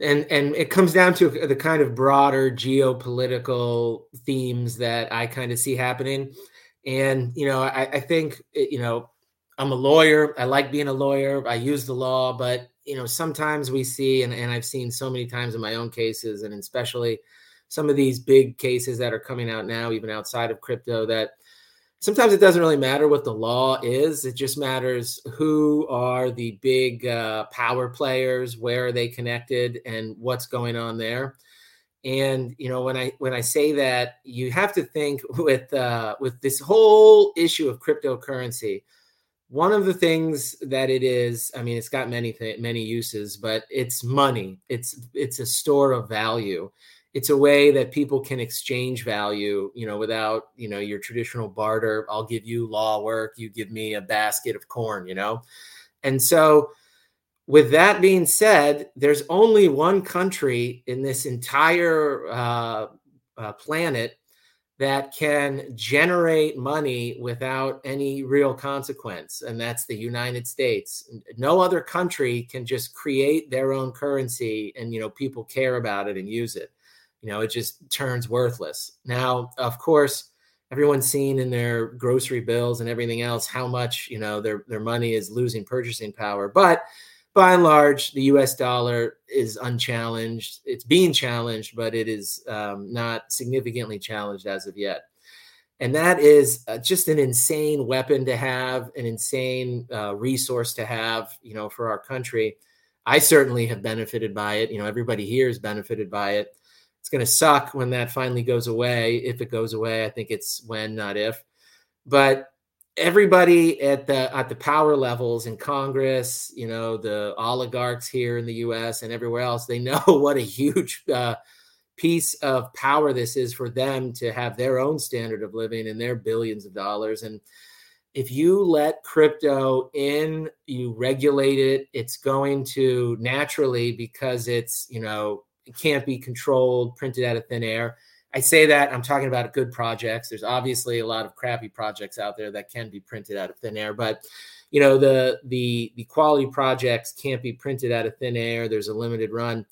And, and it comes down to the kind of broader geopolitical themes that I kind of see happening. And, you know, I, I think, eh, you know, I'm a lawyer. I like being a lawyer. I use the law, but you know, sometimes we see, and, and I've seen so many times in my own cases, and especially some of these big cases that are coming out now, even outside of crypto, that sometimes it doesn't really matter what the law is. It just matters who are the big uh, power players, where are they connected, and what's going on there. And you know, when I when I say that, you have to think with uh, with this whole issue of cryptocurrency one of the things that it is i mean it's got many th- many uses but it's money it's it's a store of value it's a way that people can exchange value you know without you know your traditional barter i'll give you law work you give me a basket of corn you know and so with that being said there's only one country in this entire uh, uh, planet that can generate money without any real consequence, and that's the United States. No other country can just create their own currency and you know people care about it and use it. You know, it just turns worthless. Now, of course, everyone's seen in their grocery bills and everything else how much you know their their money is losing purchasing power, but by and large, the U.S. dollar is unchallenged. It's being challenged, but it is um, not significantly challenged as of yet. And that is uh, just an insane weapon to have, an insane uh, resource to have, you know, for our country. I certainly have benefited by it. You know, everybody here has benefited by it. It's going to suck when that finally goes away. If it goes away, I think it's when, not if. But everybody at the at the power levels in Congress, you know, the oligarchs here in the U.S. and everywhere else, they know what a huge uh, piece of power this is for them to have their own standard of living and their billions of dollars. And if you let crypto in, you regulate it, it's going to naturally because it's you know can't be controlled, printed out of thin air I say that I'm talking about good projects. There's obviously a lot of crappy projects out there that can be printed out of thin air, but you know the the the quality projects can't be printed out of thin air. There's a limited run.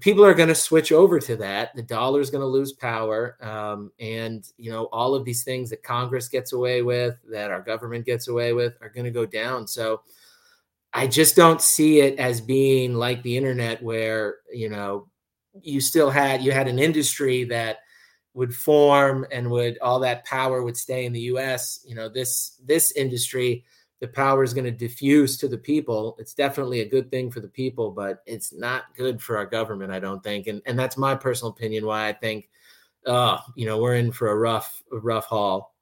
People are going to switch over to that. The dollar is going to lose power, um, and you know all of these things that Congress gets away with, that our government gets away with, are going to go down. So I just don't see it as being like the internet, where you know you still had you had an industry that would form and would all that power would stay in the US. You know, this this industry, the power is going to diffuse to the people. It's definitely a good thing for the people, but it's not good for our government, I don't think. And and that's my personal opinion why I think uh, you know, we're in for a rough rough haul.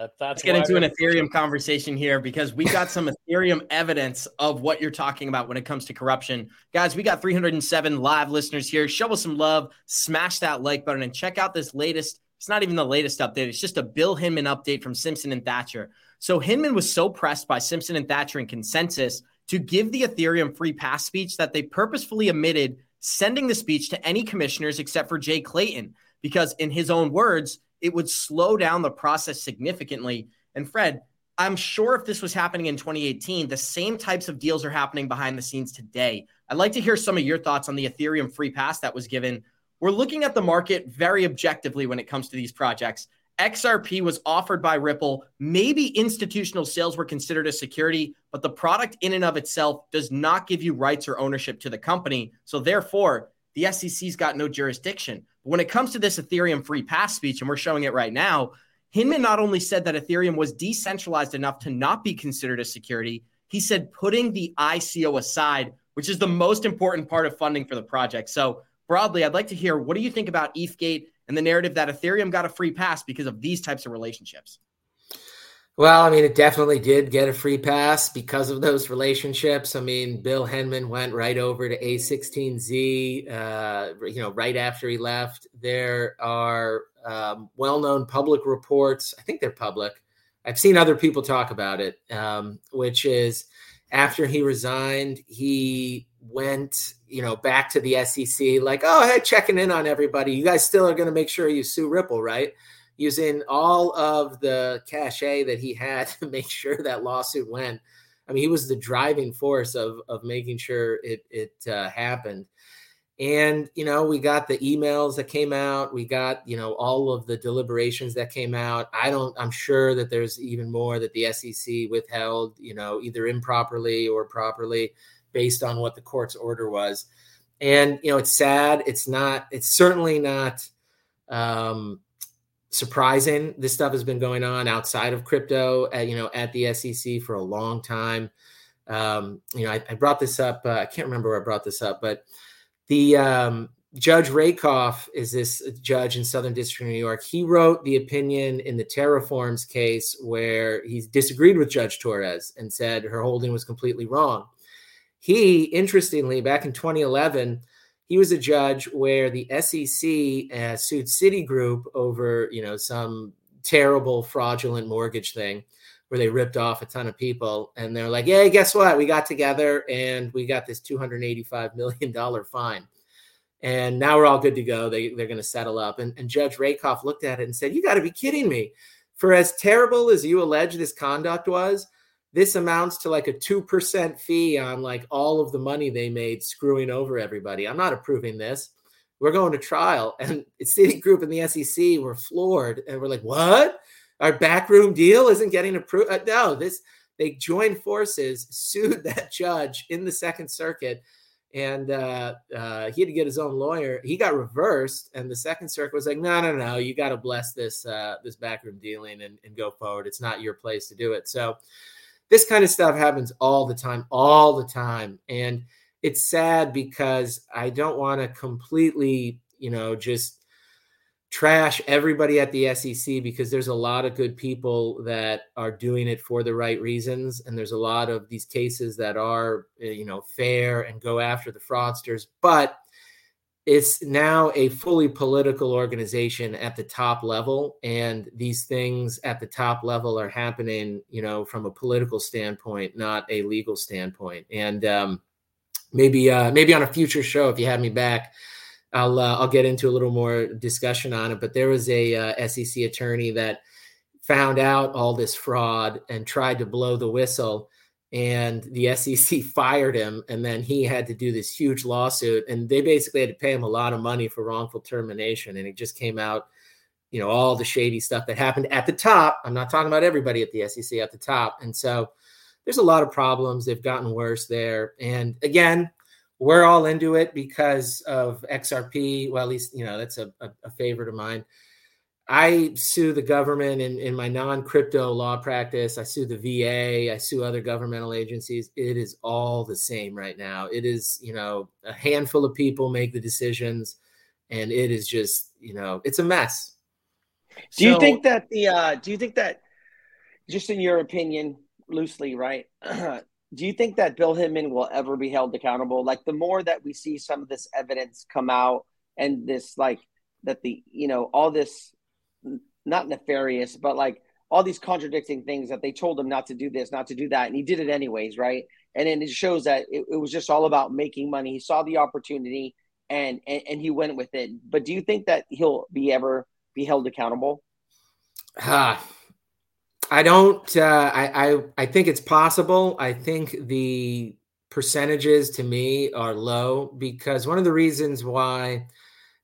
That, Let's get into an Ethereum conversation here because we got some Ethereum evidence of what you're talking about when it comes to corruption. Guys, we got 307 live listeners here. Show us some love, smash that like button, and check out this latest. It's not even the latest update, it's just a Bill Hinman update from Simpson and Thacher. So Hinman was so pressed by Simpson and Thacher and ConsenSys to give the Ethereum free pass speech that they purposefully omitted sending the speech to any commissioners except for Jay Clayton, because in his own words, it would slow down the process significantly. And Fred, I'm sure if this was happening in 2018, the same types of deals are happening behind the scenes today. I'd like to hear some of your thoughts on the Ethereum free pass that was given. We're looking at the market very objectively when it comes to these projects. XRP was offered by Ripple. Maybe institutional sales were considered a security, but the product in and of itself does not give you rights or ownership to the company. So therefore, the SEC's got no jurisdiction. But when it comes to this Ethereum free pass speech, and we're showing it right now, Hinman not only said that Ethereum was decentralized enough to not be considered a security, he said putting the ICO aside, which is the most important part of funding for the project. So, broadly, I'd like to hear what do you think about ETHgate and the narrative that Ethereum got a free pass because of these types of relationships? Well, I mean, it definitely did get a free pass because of those relationships. I mean, Bill Hinman went right over to A16Z, uh, you know, right after he left. There are um, well-known public reports. I think they're public. I've seen other people talk about it, um, which is after he resigned, he went, you know, back to the SEC, like, oh, hey, checking in on everybody. You guys still are going to make sure you sue Ripple, right? Using all of the cachet that he had to make sure that lawsuit went. I mean, he was the driving force of of making sure it it uh, happened. And you know, we got the emails that came out. We got you know all of the deliberations that came out. I don't. I'm sure that there's even more that the SEC withheld. You know, either improperly or properly, based on what the court's order was. And you know, it's sad. It's not. It's certainly not. Um, surprising. This stuff has been going on outside of crypto, at, you know, at the SEC for a long time. Um, you know, I, I brought this up. Uh, I can't remember where I brought this up, but the um, Judge Rakoff is this judge in Southern District of New York. He wrote the opinion in the Terraforms case where he disagreed with Judge Torres and said her holding was completely wrong. He, interestingly, back in 2011, he was a judge where the SEC uh, sued Citigroup over, you know, some terrible fraudulent mortgage thing where they ripped off a ton of people. And they're like, hey, guess what? We got together and we got this $285 million fine. And now we're all good to go. They, they're going to settle up. And, and Judge Rakoff looked at it and said, You got to be kidding me. For as terrible as you allege this conduct was, this amounts to like a 2% fee on like all of the money they made screwing over everybody. I'm not approving this. We're going to trial. And Citigroup and the SEC were floored and we're like, what? Our backroom deal isn't getting approved. Uh, no, this they joined forces, sued that judge in the Second Circuit, and uh, uh, he had to get his own lawyer. He got reversed, and the Second Circuit was like, "No, no, no, you got to bless this uh, this backroom dealing and, and go forward. It's not your place to do it." So, this kind of stuff happens all the time, all the time. And it's sad because I don't want to completely, you know, just trash everybody at the SEC because there's a lot of good people that are doing it for the right reasons and there's a lot of these cases that are eh, you know fair and go after the fraudsters but it's now a fully political organization at the top level and these things at the top level are happening you know from a political standpoint not a legal standpoint. And um, maybe uh, maybe on a future show if you have me back i'll uh, i'll get into a little more discussion on it. But there was a uh, sec attorney that found out all this fraud and tried to blow the whistle and the SEC fired him, and then he had to do this huge lawsuit, and they basically had to pay him a lot of money for wrongful termination, and it just came out, you know, all the shady stuff that happened at the top. I'm not talking about everybody at the SEC at the top, and so there's a lot of problems. They've gotten worse there, and again, we're all into it because of XRP. Well, at least you know that's a, a, a favorite of mine. I sue the government in, in my non crypto law practice. I sue the VA. I sue other governmental agencies. It is all the same right now. It is, you know, a handful of people make the decisions, and it is just, you know, it's a mess. Do so, you think that the, uh, do you think that, just in your opinion, loosely, right? do you think that Bill Hinman will ever be held accountable? Like the more that we see some of this evidence come out and this, like, that the, you know, all this not nefarious, but like all these contradicting things that they told him not to do this, not to do that, and he did it anyways, right? And then it shows that it, it was just all about making money. He saw the opportunity and, and and he went with it. But do you think that he'll be ever be held accountable? Uh, I don't. Uh, I, I I think it's possible. I think the percentages to me are low because one of the reasons why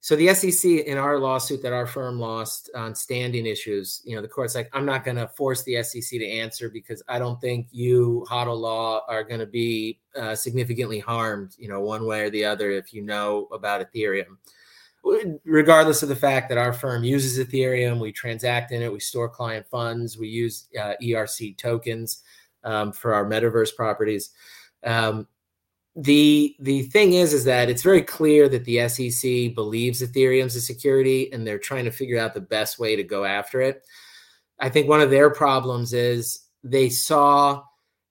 so the SEC in our lawsuit that our firm lost on standing issues, you know, the court's like, I'm not going to force the SEC to answer because I don't think you, HODL Law, are going to be uh, significantly harmed, you know, one way or the other if you know about Ethereum. Regardless of the fact that our firm uses Ethereum, we transact in it, we store client funds, we use uh, ERC tokens um, for our metaverse properties. Um, the the thing is is that it's very clear that the SEC believes Ethereum's a security and they're trying to figure out the best way to go after it. I think one of their problems is they saw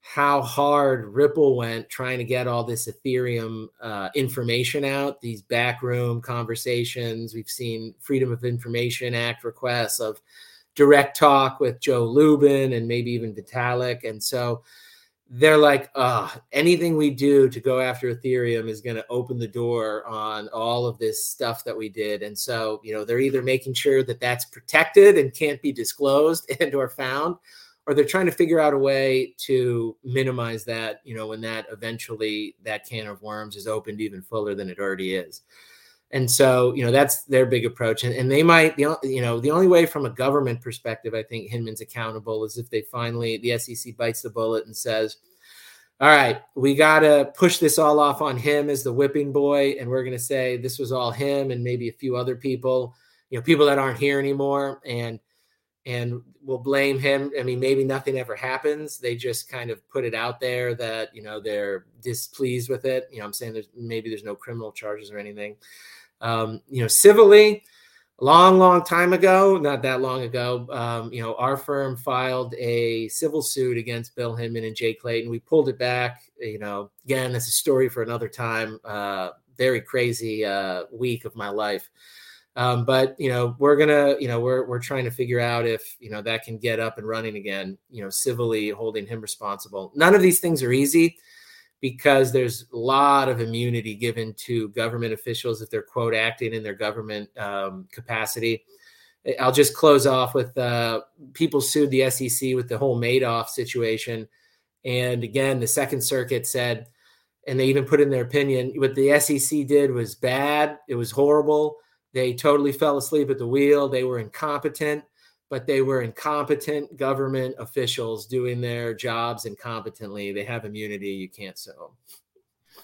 how hard Ripple went trying to get all this Ethereum uh, information out, these backroom conversations. We've seen Freedom of Information Act requests of direct talk with Joe Lubin and maybe even Vitalik. And so they're like, uh, anything we do to go after Ethereum is going to open the door on all of this stuff that we did. And so, you know, they're either making sure that that's protected and can't be disclosed and or found, or they're trying to figure out a way to minimize that, you know, when that eventually that can of worms is opened even fuller than it already is. And so, you know, that's their big approach. And, and they might, the, you know, the only way from a government perspective, I think Hinman's accountable is if they finally, the SEC bites the bullet and says, all right, we got to push this all off on him as the whipping boy. And we're going to say this was all him and maybe a few other people, you know, people that aren't here anymore. And, and we'll blame him. I mean, maybe nothing ever happens. They just kind of put it out there that, you know, they're displeased with it. You know, I'm saying there's maybe there's no criminal charges or anything. Um, you know, civilly, long, long time ago, not that long ago, um, you know, our firm filed a civil suit against Bill Hinman and Jay Clayton. We pulled it back. You know, again, that's a story for another time. Uh, very crazy uh, week of my life. Um, but you know, we're gonna, you know, we're we're trying to figure out if you know that can get up and running again. You know, civilly holding him responsible. None of these things are easy because there's a lot of immunity given to government officials if they're quote acting in their government um, capacity. I'll just close off with uh, people sued the SEC with the whole Madoff situation. And again, the Second Circuit said, and they even put in their opinion, what the SEC did was bad. It was horrible. They totally fell asleep at the wheel. They were incompetent but they were incompetent government officials doing their jobs incompetently. They have immunity. You can't sue them.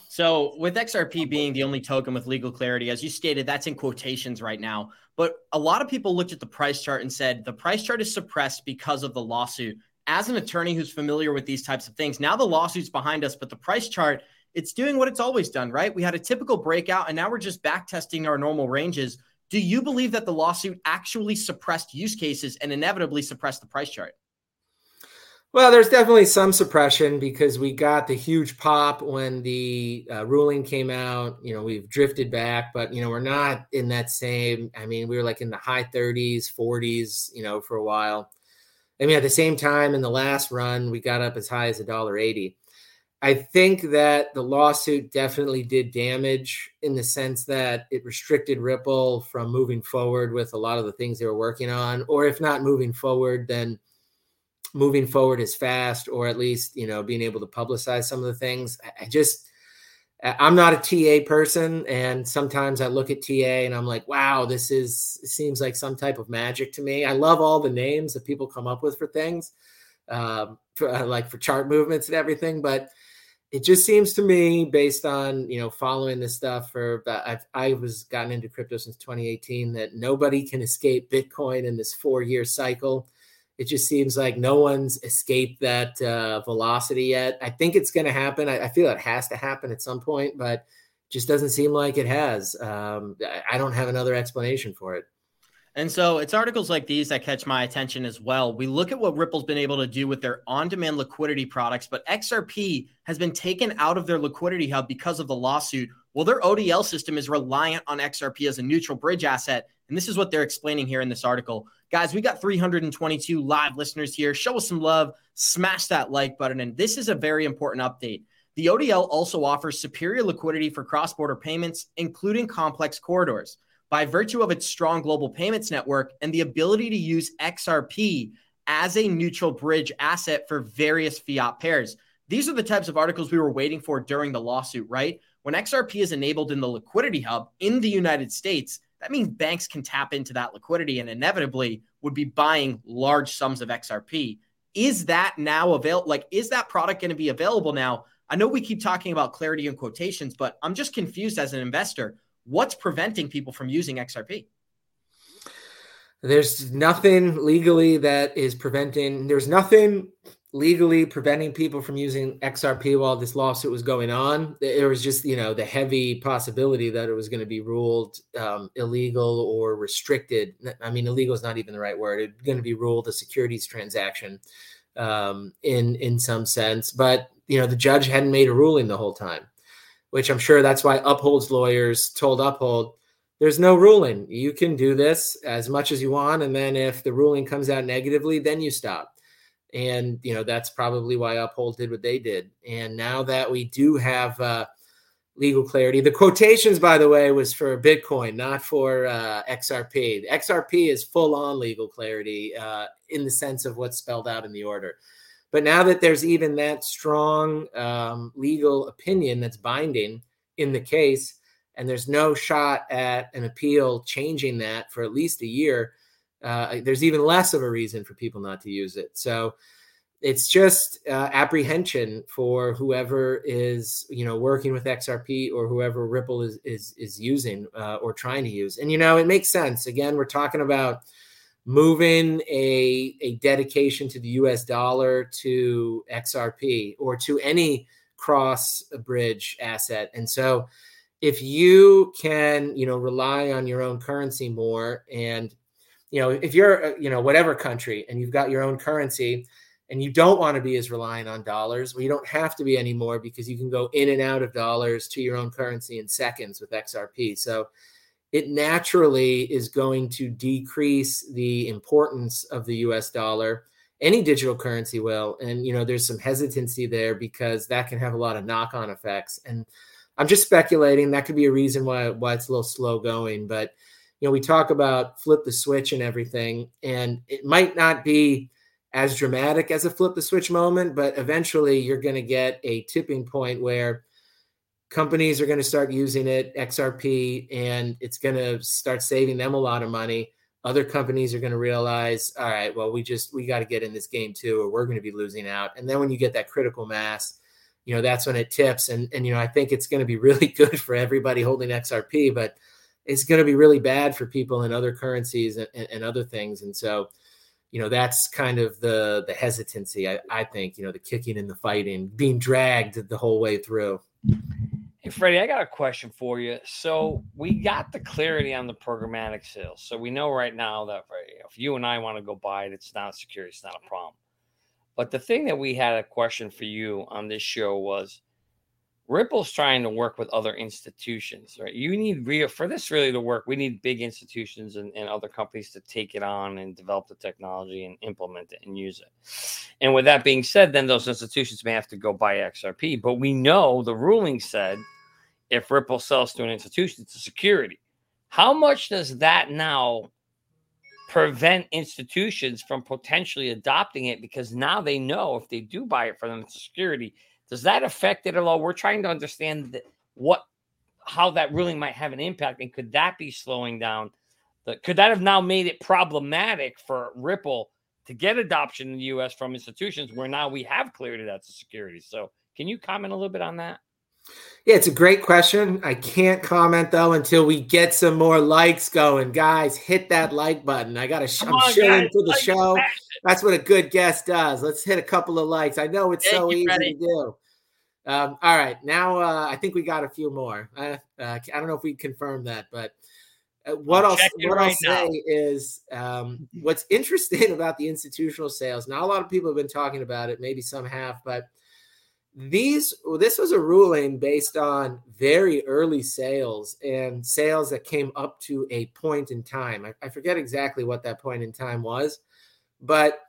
So, with XRP being the only token with legal clarity, as you stated, that's in quotations right now. But a lot of people looked at the price chart and said the price chart is suppressed because of the lawsuit. As an attorney who's familiar with these types of things, now the lawsuit's behind us, but the price chart, it's doing what it's always done, right? We had a typical breakout, and now we're just back testing our normal ranges. Do you believe that the lawsuit actually suppressed use cases and inevitably suppressed the price chart? Well, there's definitely some suppression because we got the huge pop when the uh, ruling came out. You know, we've drifted back, but you know, we're not in that same. I mean, we were like in the high 30s, 40s, you know, for a while. I mean, at the same time, in the last run, we got up as high as a dollar eighty. I think that the lawsuit definitely did damage in the sense that it restricted Ripple from moving forward with a lot of the things they were working on, or if not moving forward, then moving forward as fast, or at least, you know, being able to publicize some of the things. I just, I'm not a TA person. And sometimes I look at TA and I'm like, wow, this is, seems like some type of magic to me. I love all the names that people come up with for things, um, for, like for chart movements and everything. But it just seems to me based on you know following this stuff for I've, i was gotten into crypto since 2018 that nobody can escape bitcoin in this four year cycle. It just seems like no one's escaped that uh, velocity yet. I think it's going to happen. I, I, feel it has to happen at some point but just doesn't seem like it has. Um, I, I don't have another explanation for it And so it's articles like these that catch my attention as well. We look at what Ripple's been able to do with their on demand liquidity products, but XRP has been taken out of their liquidity hub because of the lawsuit. Well, their ODL system is reliant on XRP as a neutral bridge asset. And this is what they're explaining here in this article. Guys, we got 322 live listeners here. Show us some love, smash that like button. And this is a very important update. The ODL also offers superior liquidity for cross border payments, including complex corridors by virtue of its strong global payments network and the ability to use XRP as a neutral bridge asset for various fiat pairs. These are the types of articles we were waiting for during the lawsuit, right? When XRP is enabled in the liquidity hub in the United States, that means banks can tap into that liquidity and inevitably would be buying large sums of XRP. Is that now available? Like, is that product going to be available now? I know we keep talking about clarity and quotations, but I'm just confused as an investor. What's preventing people from using XRP? There's nothing legally that is preventing, there's nothing legally preventing people from using XRP while this lawsuit was going on. There was just, you know, the heavy possibility that it was going to be ruled um, illegal or restricted. I mean, illegal is not even the right word. It's going to be ruled a securities transaction um, in in some sense. But you know, the judge hadn't made a ruling the whole time which I'm sure that's why Uphold's lawyers told Uphold, there's no ruling. You can do this as much as you want. And then if the ruling comes out negatively, then you stop. And, you know, that's probably why Uphold did what they did. And now that we do have uh, legal clarity, the quotations, by the way, was for Bitcoin, not for uh, XRP. XRP is full on legal clarity uh, in the sense of what's spelled out in the order. But now that there's even that strong um, legal opinion that's binding in the case, and there's no shot at an appeal changing that for at least a year, uh, there's even less of a reason for people not to use it. So it's just uh, apprehension for whoever is you know working with XRP or whoever Ripple is is is using uh, or trying to use. And you know it makes sense. Again, we're talking about moving a, a dedication to the US dollar to XRP or to any cross bridge asset. And so if you can, you know, rely on your own currency more and you know, if you're, uh, you know, whatever country and you've got your own currency and you don't want to be as reliant on dollars, well, you don't have to be anymore because you can go in and out of dollars to your own currency in seconds with XRP. So it naturally is going to decrease the importance of the US dollar. Any digital currency will. And, you know, there's some hesitancy there because that can have a lot of knock on effects. And I'm just speculating that could be a reason why, why it's a little slow going. But, you know, we talk about flip the switch and everything, and it might not be as dramatic as a flip the switch moment, but eventually you're going to get a tipping point where companies are going to start using it, XRP, and it's going to start saving them a lot of money. Other companies are going to realize, all right, well, we just we got to get in this game too, or we're going to be losing out. And then when you get that critical mass, you know that's when it tips. And and you know I think it's going to be really good for everybody holding XRP, but it's going to be really bad for people in other currencies and, and, and other things. And so, you know, that's kind of the the hesitancy. I, I think you know the kicking and the fighting, being dragged the whole way through. Hey, Freddie, I got a question for you. Mm-hmm. So we got the clarity on the programmatic sales. So we know right now that if you and I want to go buy it, it's not secure, it's not a problem. But the thing that we had a question for you on this show was Ripple's trying to work with other institutions, right? You need real for this really to work. We need big institutions and, and other companies to take it on and develop the technology and implement it and use it. And with that being said, then those institutions may have to go buy XRP. But we know the ruling said if Ripple sells to an institution, it's a security. How much does that now prevent institutions from potentially adopting it? Because now they know if they do buy it for them, it's a security. Does that affect it at all? We're trying to understand what how that ruling might have an impact, and could that be slowing down? The, could that have now made it problematic for Ripple to get adoption in the U.S. from institutions where now we have cleared it as a security? So, can you comment a little bit on that? Yeah, it's a great question. I can't comment though until we get some more likes going. Guys, hit that like button. I got to. Sh- I'm on, shooting for the like show. That's what a good guest does. Let's hit a couple of likes. I know it's Thank so easy to do. Um, all right, now uh, I think we got a few more. Uh, uh, I don't know if we confirmed that, but Uh, what I'll, I'll what right I'll say is um, what's interesting about the institutional sales. Not a lot of people have been talking about it. Maybe some have, but these this was a ruling based on very early sales and sales that came up to a point in time. I, I forget exactly what that point in time was, but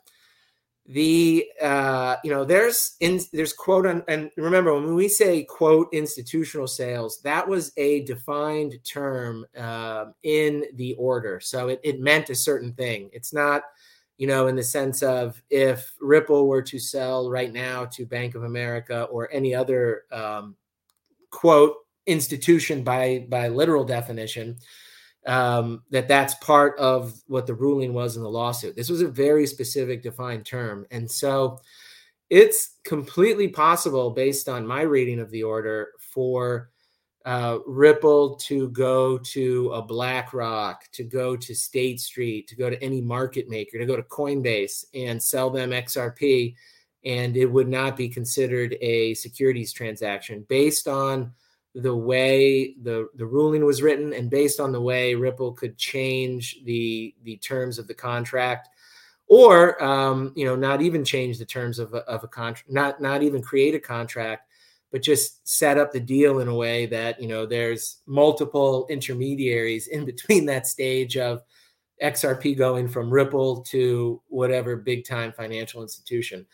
the uh, you know there's in there's quote on, and remember when we say quote institutional sales that was a defined term uh, in the order so it, it meant a certain thing it's not you know in the sense of if ripple were to sell right now to bank of america or any other um, quote institution by by literal definition um, that that's part of what the ruling was in the lawsuit. This was a very specific defined term. And so it's completely possible, based on my reading of the order, for uh, Ripple to go to a BlackRock, to go to State Street, to go to any market maker, to go to Coinbase and sell them XRP. And it would not be considered a securities transaction based on the way the the ruling was written and based on the way Ripple could change the the terms of the contract or um, you know not even change the terms of a, of a contract not not even create a contract but just set up the deal in a way that you know there's multiple intermediaries in between that stage of XRP going from Ripple to whatever big time financial institution.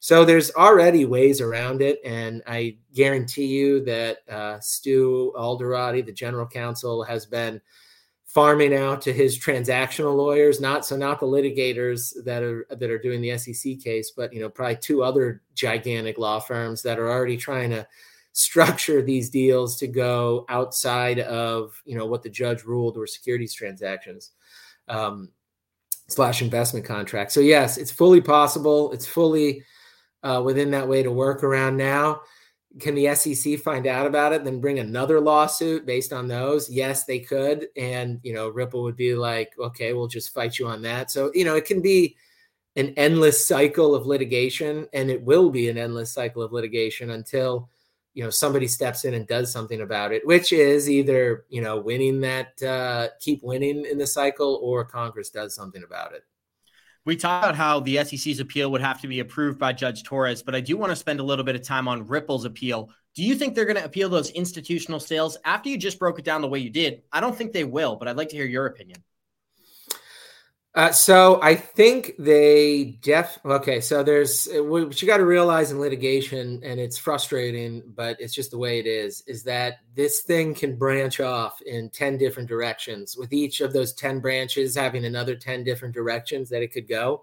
So there's already ways around it, and I guarantee you that uh, Stu Alderoty, the general counsel, has been farming out to his transactional lawyers, not so not the litigators that are that are doing the SEC case, but you know probably two other gigantic law firms that are already trying to structure these deals to go outside of you know what the judge ruled were securities transactions. Um, slash investment contracts. So yes, it's fully possible. It's fully uh, within that way to work around now. Can the SEC find out about it, then bring another lawsuit based on those? Yes, they could. And, you know, Ripple would be like, okay, we'll just fight you on that. So, you know, it can be an endless cycle of litigation, and it will be an endless cycle of litigation until, you know, somebody steps in and does something about it, which is either, you know, winning that, uh, keep winning in the cycle or Congress does something about it. We talked about how the SEC's appeal would have to be approved by Judge Torres, but I do want to spend a little bit of time on Ripple's appeal. Do you think they're going to appeal those institutional sales after you just broke it down the way you did? I don't think they will, but I'd like to hear your opinion. Uh, so I think they def okay. So there's uh, what you got to realize in litigation, and it's frustrating, but it's just the way it is. Is that this thing can branch off in ten different directions, with each of those ten branches having another ten different directions that it could go.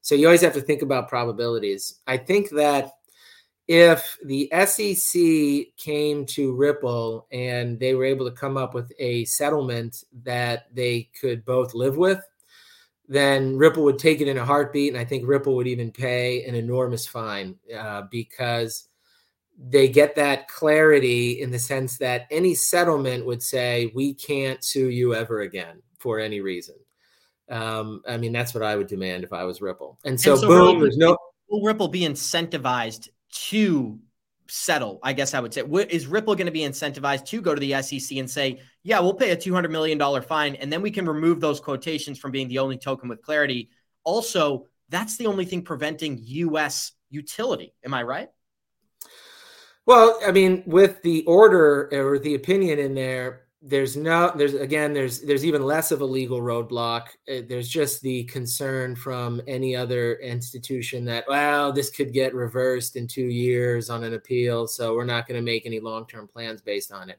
So you always have to think about probabilities. I think that if the SEC came to Ripple and they were able to come up with a settlement that they could both live with then Ripple would take it in a heartbeat. And I think Ripple would even pay an enormous fine uh, because they get that clarity in the sense that any settlement would say, we can't sue you ever again for any reason. Um, I mean, that's what I would demand if I was Ripple. And so, and so boom, will, there's no. Will Ripple be incentivized to settle? I guess I would say. Is Ripple going to be incentivized to go to the SEC and say, yeah, we'll pay a $200 million fine, and then we can remove those quotations from being the only token with clarity? Also, that's the only thing preventing US utility. Am I right? Well, I mean, with the order or the opinion in there, there's no there's again there's there's even less of a legal roadblock uh, there's just the concern from any other institution that well this could get reversed in 2 years on an appeal so we're not going to make any long-term plans based on it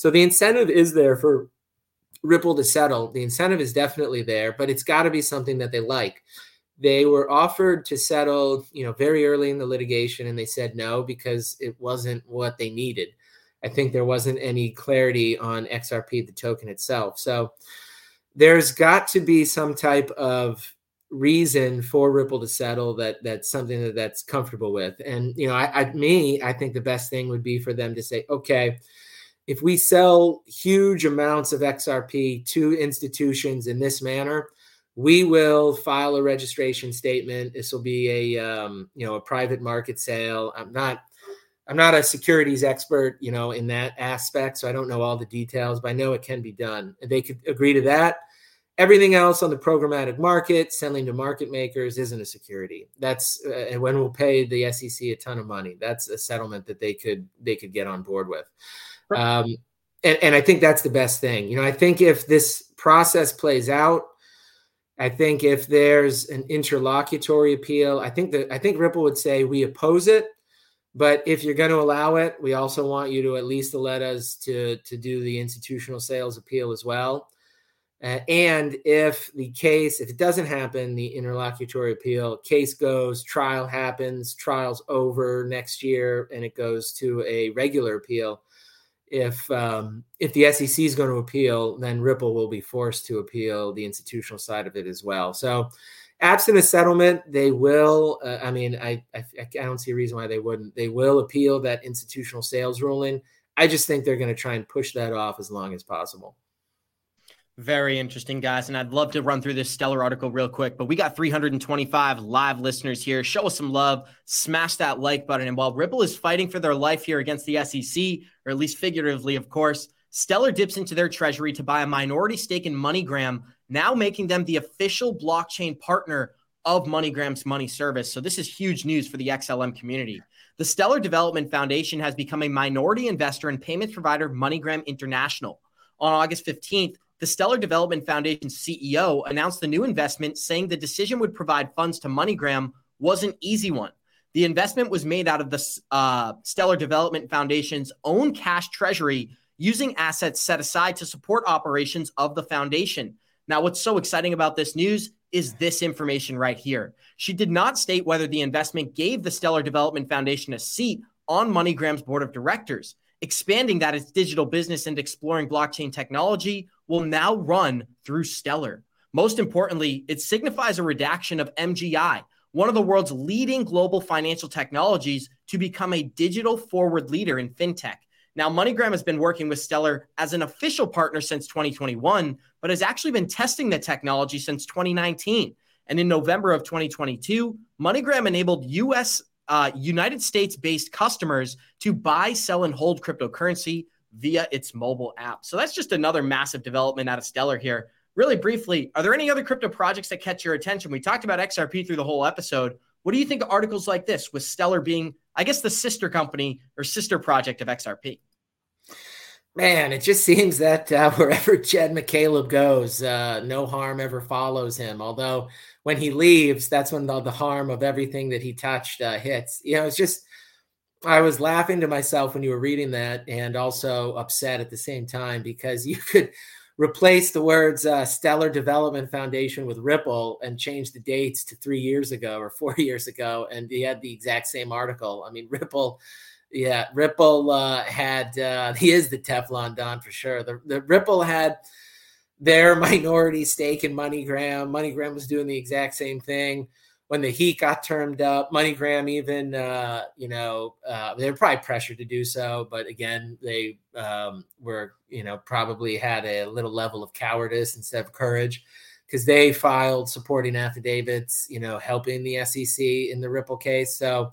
so the incentive is there for ripple to settle the incentive is definitely there but it's got to be something that they like they were offered to settle you know very early in the litigation and they said no because it wasn't what they needed I think there wasn't any clarity on XRP, the token itself. So there's got to be some type of reason for Ripple to settle that that's something that that's comfortable with. And you know, I, I me, I think the best thing would be for them to say, okay, if we sell huge amounts of XRP to institutions in this manner, we will file a registration statement. This will be a um, you know a private market sale. I'm not I'm not a securities expert, you know, in that aspect, so I don't know all the details, but I know it can be done. They could agree to that. Everything else on the programmatic market, selling to market makers, isn't a security. That's uh, when we'll pay the SEC a ton of money. That's a settlement that they could they could get on board with. Um, and, and I think that's the best thing. You know, I think if this process plays out, I think if there's an interlocutory appeal, I think that I think Ripple would say we oppose it but if you're going to allow it, we also want you to at least let us to to do the institutional sales appeal as well. Uh, and if the case, if it doesn't happen, the interlocutory appeal case goes, trial happens, trial's over next year, and it goes to a regular appeal. If um, if the SEC is going to appeal, then Ripple will be forced to appeal the institutional side of it as well. So absent a settlement, they will. Uh, I mean, I, I, I don't see a reason why they wouldn't. They will appeal that institutional sales ruling. I just think they're going to try and push that off as long as possible. Very interesting, guys. And I'd love to run through this stellar article real quick, but we got 325 live listeners here. Show us some love, smash that like button. And while Ripple is fighting for their life here against the SEC, or at least figuratively, of course, Stellar dips into their treasury to buy a minority stake in MoneyGram now making them the official blockchain partner of MoneyGram's money service. So this is huge news for the XLM community. The Stellar Development Foundation has become a minority investor in payments provider MoneyGram International. On August 15th, the Stellar Development Foundation CEO announced the new investment, saying the decision would provide funds to MoneyGram was an easy one. The investment was made out of the uh, Stellar Development Foundation's own cash treasury, using assets set aside to support operations of the foundation. Now, what's so exciting about this news is this information right here. She did not state whether the investment gave the Stellar Development Foundation a seat on MoneyGram's board of directors. Expanding that its digital business and exploring blockchain technology will now run through Stellar. Most importantly, it signifies a redaction of MGI, one of the world's leading global financial technologies, to become a digital forward leader in fintech. Now, MoneyGram has been working with Stellar as an official partner since 2021, but has actually been testing the technology since 2019. And in November of 2022, MoneyGram enabled US uh, United States based customers to buy, sell, and hold cryptocurrency via its mobile app. So that's just another massive development out of Stellar here. Really briefly, are there any other crypto projects that catch your attention? We talked about XRP through the whole episode. What do you think of articles like this with Stellar being I guess, the sister company or sister project of XRP. Man, it just seems that uh, wherever Jed McCaleb goes, uh, no harm ever follows him. Although when he leaves, that's when the, the harm of everything that he touched uh, hits. You know, it's just, I was laughing to myself when you were reading that and also upset at the same time because you could replace the words uh, Stellar Development Foundation with Ripple and change the dates to three years ago or four years ago, and you had the exact same article. I mean, Ripple, yeah, Ripple uh, had uh, he is the Teflon Don for sure. The, the Ripple had their minority stake in MoneyGram. MoneyGram was doing the exact same thing when the heat got turned up, MoneyGram even, uh, you know, uh, they were probably pressured to do so, but again, they um, were, you know, probably had a little level of cowardice instead of courage because they filed supporting affidavits, you know, helping the SEC in the Ripple case. So,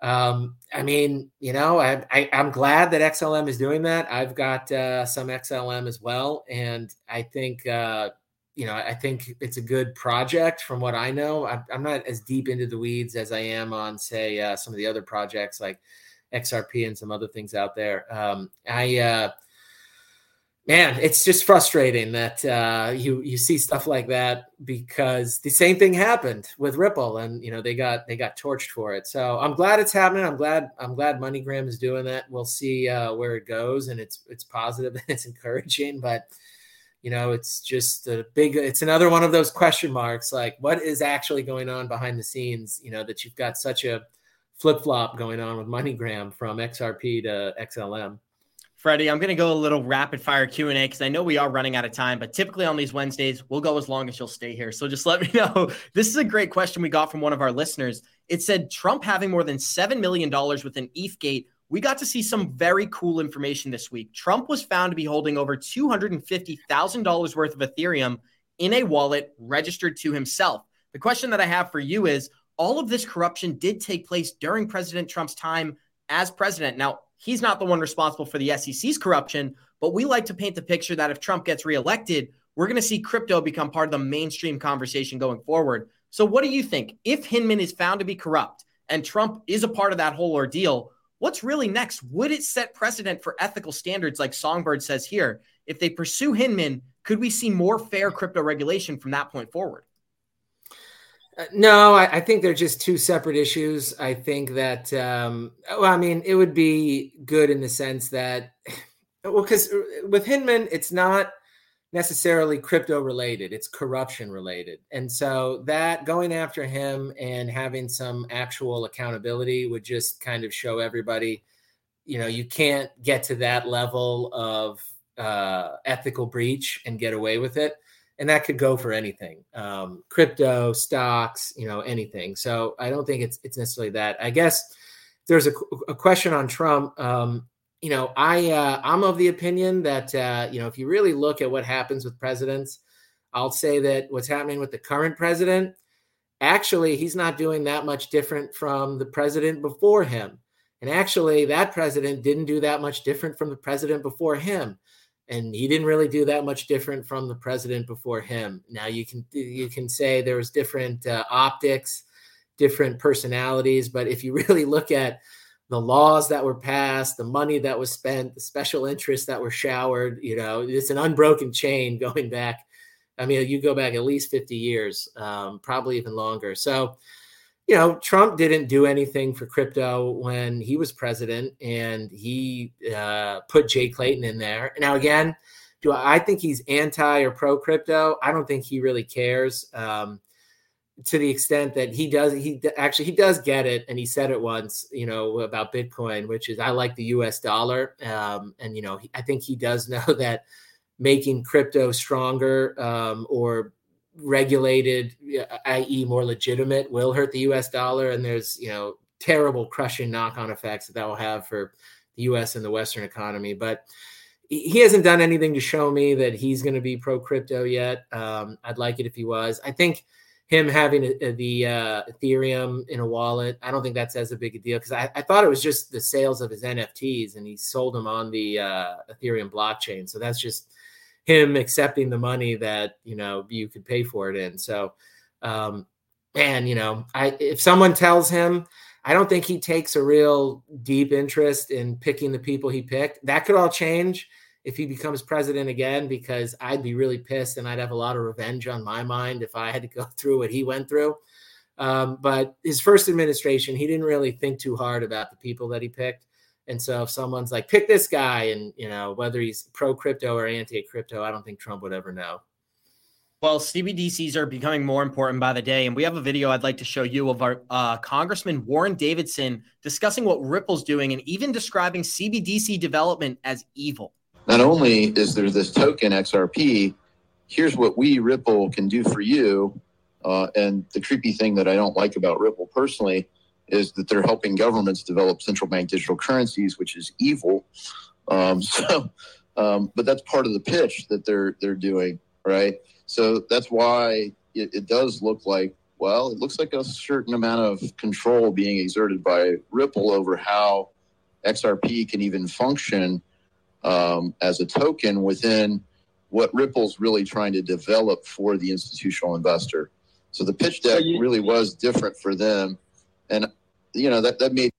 um, I mean, you know, I, I, am glad that XLM is doing that. I've got uh, some XLM as well, and I think uh, you know, I think it's a good project from what I know. I'm, not as deep into the weeds as I am on, say, uh, some of the other projects like XRP and some other things out there. Um, I, uh, man, it's just frustrating that uh, you you see stuff like that because the same thing happened with Ripple, and you know they got they got torched for it. So I'm glad it's happening. I'm glad I'm glad MoneyGram is doing that. We'll see uh, where it goes, and it's it's positive and it's encouraging, but you know it's just a big it's another one of those question marks like what is actually going on behind the scenes you know that you've got such a flip-flop going on with moneygram from xrp to xlm Freddie, I'm going to go a little rapid fire Q&A because I know we are running out of time, but typically on these Wednesdays, we'll go as long as you'll stay here. So just let me know. This is a great question we got from one of our listeners. It said Trump having more than $7 million with within ETHgate we got to see some very cool information this week. Trump was found to be holding over $250,000 worth of Ethereum in a wallet registered to himself. The question that I have for you is all of this corruption did take place during President Trump's time as president. Now, he's not the one responsible for the SEC's corruption, but we like to paint the picture that if Trump gets reelected, we're going to see crypto become part of the mainstream conversation going forward. So, what do you think? If Hinman is found to be corrupt and Trump is a part of that whole ordeal, what's really next? Would it set precedent for ethical standards like Songbird says here? If they pursue Hinman, could we see more fair crypto regulation from that point forward? Uh, no, I, I, think they're just two separate issues. I think that, um, well, I mean, it would be good in the sense that, well, because uh, with Hinman, it's not necessarily crypto related, it's corruption related. And so that going after him and having some actual accountability would just kind of show everybody, you know, you can't get to that level of uh, ethical breach and get away with it. And that could go for anything um, crypto stocks you know anything. So i don't think it's it's necessarily that. I guess there's a, a question on trump um, you know i uh, i'm of the opinion that uh, you know if you really look at what happens with presidents i'll say that what's happening with the current president actually he's not doing that much different from the president before him and actually that president didn't do that much different from the president before him and he didn't really do that much different from the president before him. Now you can you can say there was different uh, optics, different personalities, but if you really look at the laws that were passed, the money that was spent, the special interests that were showered, you know, it's an unbroken chain going back. I mean, you go back at least 50 years, um, probably even longer. So you know, Trump didn't do anything for crypto when he was president, and he uh, put Jay Clayton in there. Now, again, do I, think he's anti or pro crypto? I don't think he really cares. Um, to the extent that he does, he actually he does get it, and he said it once, you know, about Bitcoin, which is I like the U.S. dollar, um, and you know, I think he does know that making crypto stronger um, or regulated, i.e., more legitimate, will hurt the U.S. dollar, and there's you know terrible crushing knock-on effects that that will have for the U.S. and the Western economy. But he hasn't done anything to show me that he's going to be pro crypto yet. Um, I'd like it if he was. I think him having a, a, the uh, Ethereum in a wallet, I don't think that's as a big a deal because I, I, thought it was just the sales of his NFTs and he sold them on the uh, Ethereum blockchain. So that's just him accepting the money that you know you could pay for it in. So, um, and you know, I if someone tells him, I don't think he takes a real deep interest in picking the people he picked. That could all change if he becomes president again, because I'd be really pissed and I'd have a lot of revenge on my mind if I had to go through what he went through. Um, but his first administration, he didn't really think too hard about the people that he picked. And so if someone's like, pick this guy, and you know, whether he's pro crypto or anti crypto, I don't think Trump would ever know. Well, CBDCs are becoming more important by the day. And we have a video I'd like to show you of our uh, Congressman Warren Davidson discussing what Ripple's doing and even describing CBDC development as evil. Not only is there this token XRP, here's what we, Ripple, can do for you. Uh, and the creepy thing that I don't like about Ripple personally is that they're helping governments develop central bank digital currencies, which is evil. Um, so, um, but that's part of the pitch that they're they're doing, right? So that's why it, it does look like well, it looks like a certain amount of control being exerted by Ripple over how XRP can even function um, as a token within what Ripple's really trying to develop for the institutional investor. So the pitch deck really was different for them. And you know that that made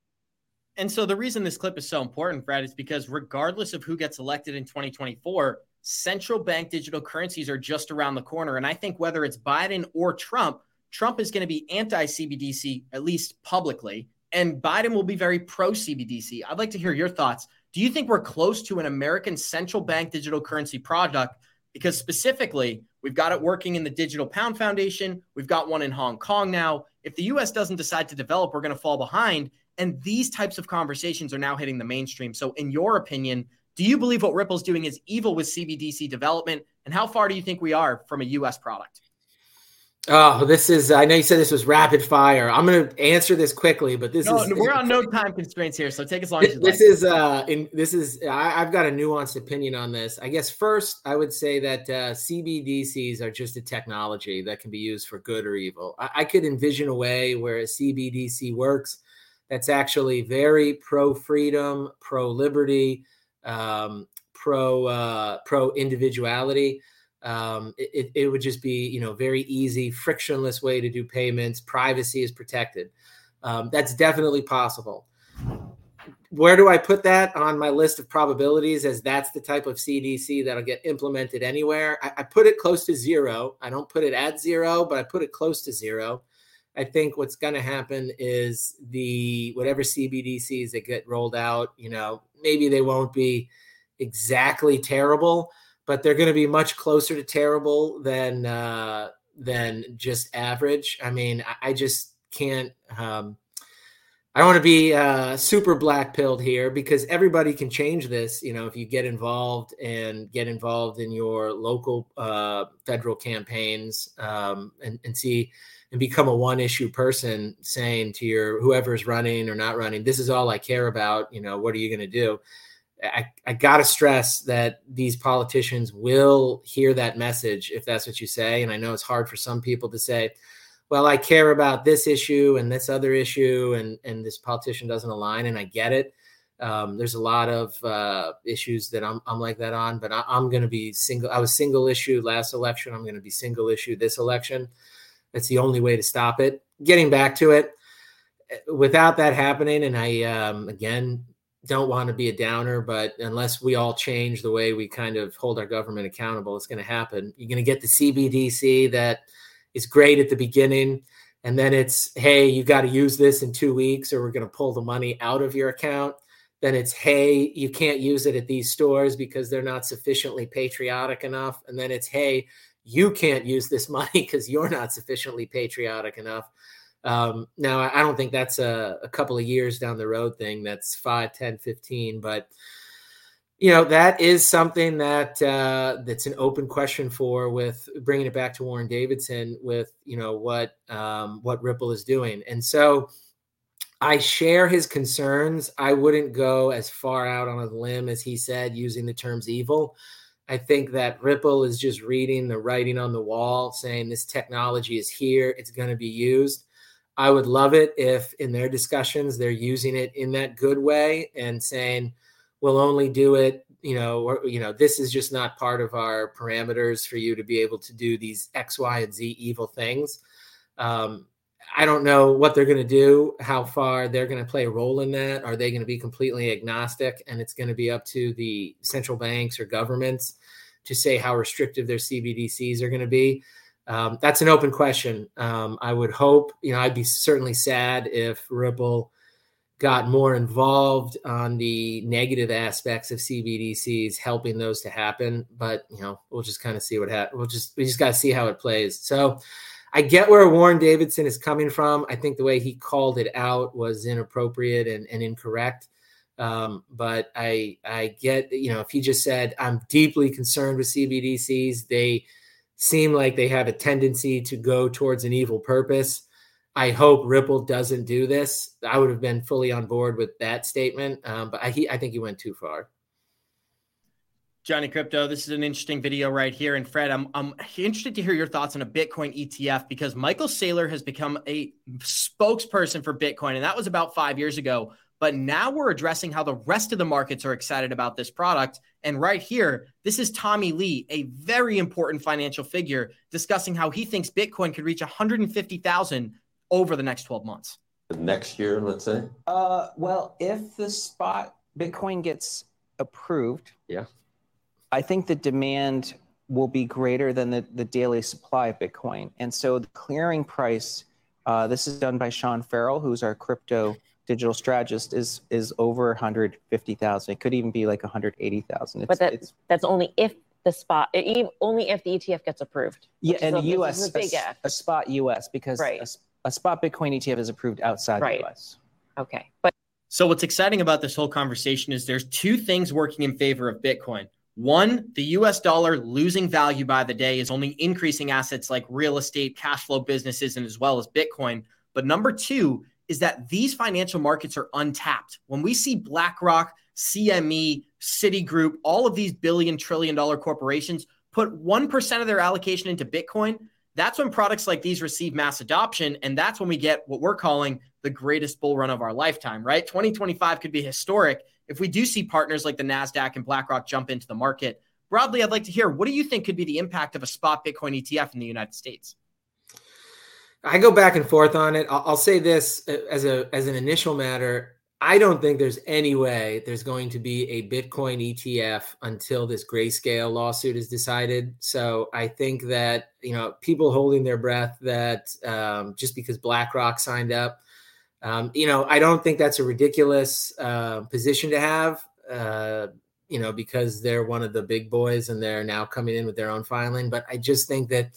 and so the reason this clip is so important, Brad, is because regardless of who gets elected in 2024, central bank digital currencies are just around the corner. And I think whether it's Biden or Trump, Trump is going to be anti CBDC, at least publicly, and Biden will be very pro CBDC. I'd like to hear your thoughts. Do you think we're close to an American central bank digital currency product? Because specifically, we've got it working in the Digital Pound Foundation, we've got one in Hong Kong now. If the US doesn't decide to develop, we're going to fall behind. And these types of conversations are now hitting the mainstream. So, in your opinion, do you believe what Ripple's doing is evil with CBDC development? And how far do you think we are from a US product? Oh, this is. I know you said this was rapid fire. I'm going to answer this quickly, but this no, is. We're on no time constraints here, so take as long as you This is. uh in, This is. I, have got a nuanced opinion on this. I guess first, I would say that uh, CBDCs are just a technology that can be used for good or evil. I, I could envision a way where a CBDC works that's actually very pro freedom, pro liberty, um, pro uh, pro individuality. Um, it, it would just be you know very easy, frictionless way to do payments. Privacy is protected. Um, that's definitely possible. Where do I put that on my list of probabilities? As that's the type of CBDC that'll get implemented anywhere. I, I put it close to zero. I don't put it at zero, but I put it close to zero. I think what's going to happen is the whatever CBDCs that get rolled out, you know, maybe they won't be exactly terrible, but they're going to be much closer to terrible than uh, than just average. I mean, I, I just can't. Um, I don't want to be uh, super black pilled here because everybody can change this. You know, if you get involved and get involved in your local uh, federal campaigns um, and, and see and become a one issue person saying to your whoever's running or not running, this is all I care about. You know, what are you going to do? I, I got to stress that these politicians will hear that message if that's what you say. And I know it's hard for some people to say, well, I care about this issue and this other issue, and, and this politician doesn't align. And I get it. Um, there's a lot of uh, issues that I'm, I'm like that on, but I, I'm going to be single. I was single issue last election. I'm going to be single issue this election. That's the only way to stop it. Getting back to it, without that happening, and I um, again don't want to be a downer, but unless we all change the way we kind of hold our government accountable, it's going to happen. You're going to get the CBDC that is great at the beginning, and then it's hey, you got to use this in two weeks, or we're going to pull the money out of your account. Then it's hey, you can't use it at these stores because they're not sufficiently patriotic enough. And then it's hey, you can't use this money because you're not sufficiently patriotic enough. Um, now, I don't think that's a, a, couple of years down the road thing. That's 5, 10, 15. But, you know, that is something that uh, that's an open question for with bringing it back to Warren Davidson with, you know, what um, what Ripple is doing. And so I share his concerns. I wouldn't go as far out on a limb as he said using the terms evil. I think that Ripple is just reading the writing on the wall, saying this technology is here, it's going to be used. I would love it if in their discussions they're using it in that good way and saying we'll only do it, you know, or you know, this is just not part of our parameters for you to be able to do these X, Y, and Z evil things. Um, I don't know what they're going to do, how far they're going to play a role in that. Are they going to be completely agnostic and it's going to be up to the central banks or governments to say how restrictive their CBDCs are going to be? Um, that's an open question. Um, I would hope, you know, I'd be certainly sad if Ripple got more involved on the negative aspects of CBDCs, helping those to happen. But you know, we'll just kind of see what happens. We'll just we just got to see how it plays. So I get where Warren Davidson is coming from. I think the way he called it out was inappropriate and, and incorrect. Um, but I I get you know if he just said I'm deeply concerned with CBDCs, they seem like they have a tendency to go towards an evil purpose. I hope Ripple doesn't do this. I would have been fully on board with that statement, um, but I, he, I think he went too far. Johnny Krypto, this is an interesting video right here. And Fred, I'm, I'm interested to hear your thoughts on a Bitcoin ETF because Michael Saylor has become a spokesperson for Bitcoin. And that was about five years ago. But now we're addressing how the rest of the markets are excited about this product. And right here, this is Tommy Lee, a very important financial figure, discussing how he thinks Bitcoin could reach 150,000 over the next 12 months. Next year, let's say? Uh, well, if the spot Bitcoin gets approved, yeah I think the demand will be greater than the, the daily supply of Bitcoin. And so the clearing price, uh, this is done by Sean Farrell, who's our crypto digital strategist, is is over 150,000. It could even be like 180,000. But that, that's only if the spot, only if the ETF gets approved. Yeah, in the US, a, a, spot US, because right. a, a, spot Bitcoin ETF is approved outside right. the US. Okay. But so what's exciting about this whole conversation is there's two things working in favor of Bitcoin. One, the US dollar losing value by the day is only increasing assets like real estate, cash flow businesses, and as well as Bitcoin. But number two is that these financial markets are untapped. When we see BlackRock, CME, Citigroup, all of these billion, trillion dollar corporations put 1% of their allocation into Bitcoin, that's when products like these receive mass adoption. And that's when we get what we're calling the greatest bull run of our lifetime, right? 2025 could be historic if we do see partners like the NASDAQ and BlackRock jump into the market. Broadly, I'd like to hear what do you think could be the impact of a spot Bitcoin ETF in the United States? I go back and forth on it. I'll, I'll say this uh, as a as an initial matter. I don't think there's any way there's going to be a Bitcoin ETF until this grayscale lawsuit is decided. So I think that you know people holding their breath that um, just because BlackRock signed up, um, you know, I don't think that's a ridiculous uh, position to have. Uh, you know, because they're one of the big boys and they're now coming in with their own filing. But I just think that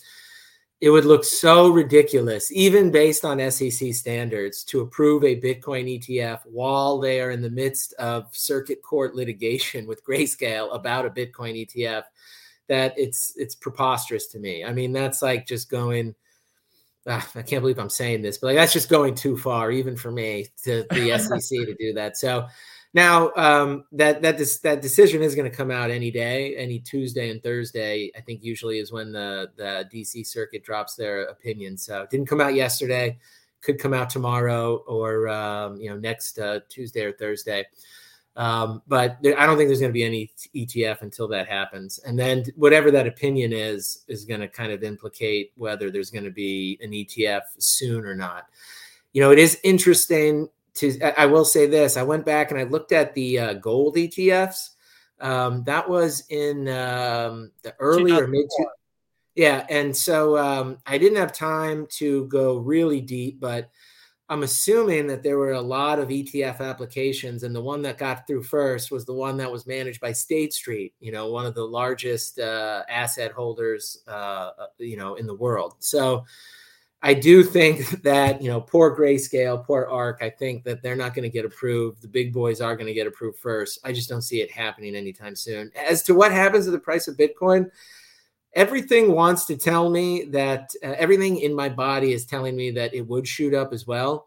it would look so ridiculous, even based on SEC standards, to approve a Bitcoin ETF while they are in the midst of circuit court litigation with Grayscale about a Bitcoin ETF. That it's it's preposterous to me. I mean, that's like just going. Ah, I can't believe I'm saying this, but like that's just going too far, even for me, to the SEC to do that. So now um, that that this, that decision is going to come out any day, any Tuesday and Thursday. I think usually is when the the DC Circuit drops their opinion. So it didn't come out yesterday, could come out tomorrow or um, you know next uh, Tuesday or Thursday. Um, but there, I don't think there's going to be any ETF until that happens, and then whatever that opinion is is going to kind of implicate whether there's going to be an ETF soon or not. You know, it is interesting to I will say this: I went back and I looked at the uh, gold ETFs. Um, that was in um, the early or mid. Yeah, and so um, I didn't have time to go really deep, but I'm assuming that there were a lot of ETF applications, and the one that got through first was the one that was managed by State Street. You know, one of the largest uh, asset holders, uh, uh you know, in the world. So I do think that, you know, poor grayscale, poor ARK, I think that they're not going to get approved. The big boys are going to get approved first. I just don't see it happening anytime soon. As to what happens to the price of Bitcoin, everything wants to tell me that uh, everything in my body is telling me that it would shoot up as well.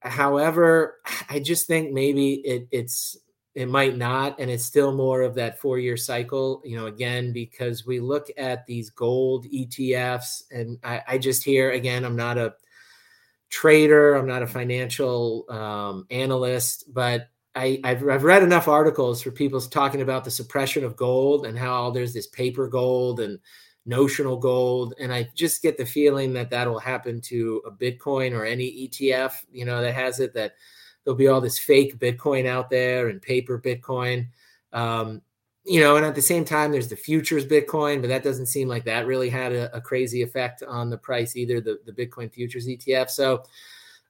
However, I just think maybe it, it's it might not and it's still more of that four year cycle you know again because we look at these gold etfs and i, I just hear again i'm not a trader i'm not a financial um, analyst but I, have I've read enough articles for people talking about the suppression of gold and how there's this paper gold and notional gold and i just get the feeling that that'll happen to a bitcoin or any etf you know that has it that there'll be all this fake Bitcoin out there and paper Bitcoin. Um, you know, and at the same time, there's the futures Bitcoin, but that doesn't seem like that really had a, a crazy effect on the price either, the, the Bitcoin futures ETF. So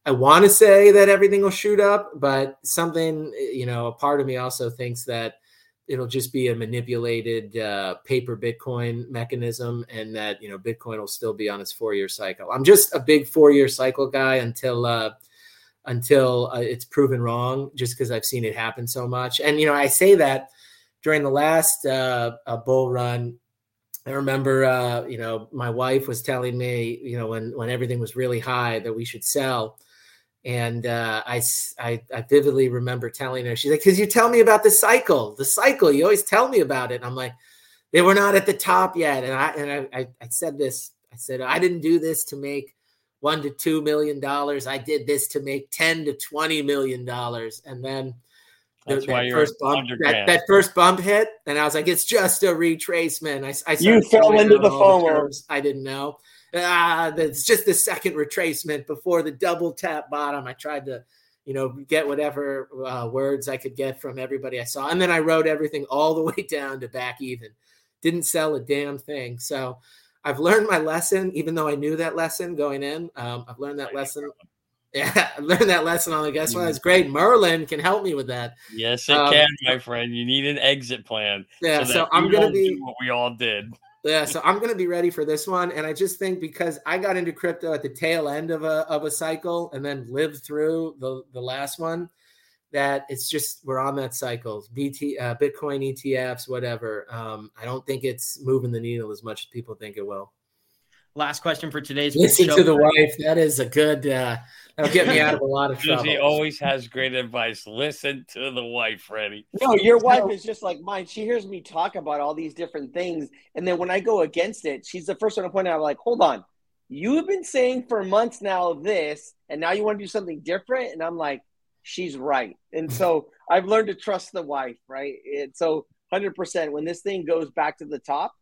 I want to say that everything will shoot up, but something, you know, a part of me also thinks that it'll just be a manipulated uh, paper Bitcoin mechanism and that, you know, Bitcoin will still be on its four year cycle. I'm just a big four year cycle guy until, uh, until uh, it's proven wrong, just because I've seen it happen so much. And you know, I say that during the last uh, bull run. I remember, uh, you know, my wife was telling me, you know, when when everything was really high, that we should sell. And uh, I, I, I vividly remember telling her, she's like, "Cause you tell me about the cycle, the cycle. You always tell me about it." And I'm like, "They were not at the top yet." And I and I, I said this. I said I didn't do this to make one to two million dollars. I did this to make ten to twenty million dollars, and then that's why you're first bump, that, that, first bump hit, and I was like, it's just a retracement. I, I you fell into the FOMO. I didn't know. Ah, it's just the second retracement before the double tap bottom. I tried to, you know, get whatever uh, words I could get from everybody I saw, and then I wrote everything all the way down to back even. Didn't sell a damn thing. So I've learned my lesson, even though I knew that lesson going in. Um, I've learned that lesson. Yeah, I learned that lesson on the guess what? It's great. Merlin can help me with that. Yes, it um, can, my friend. You need an exit plan. Yeah, so, so I'm gonna be what we all did. Yeah, so I'm gonna be ready for this one. And I just think because I got into crypto at the tail end of a of a cycle and then lived through the, the last one, that it's just we're on that cycle. BT, uh, Bitcoin ETFs, whatever. Um, I don't think it's moving the needle as much as people think it will. Last question for today's listen to the wife. That is a good. Uh, that'll get me out of a lot of trouble. she always has great advice. Listen to the wife, Freddie. No, your wife is just like mine. She hears me talk about all these different things, and then when I go against it, she's the first one to point out. Like, hold on, you have been saying for months now this, and now you want to do something different. And I'm like, she's right. And so I've learned to trust the wife, right? And so 100% when this thing goes back to the top,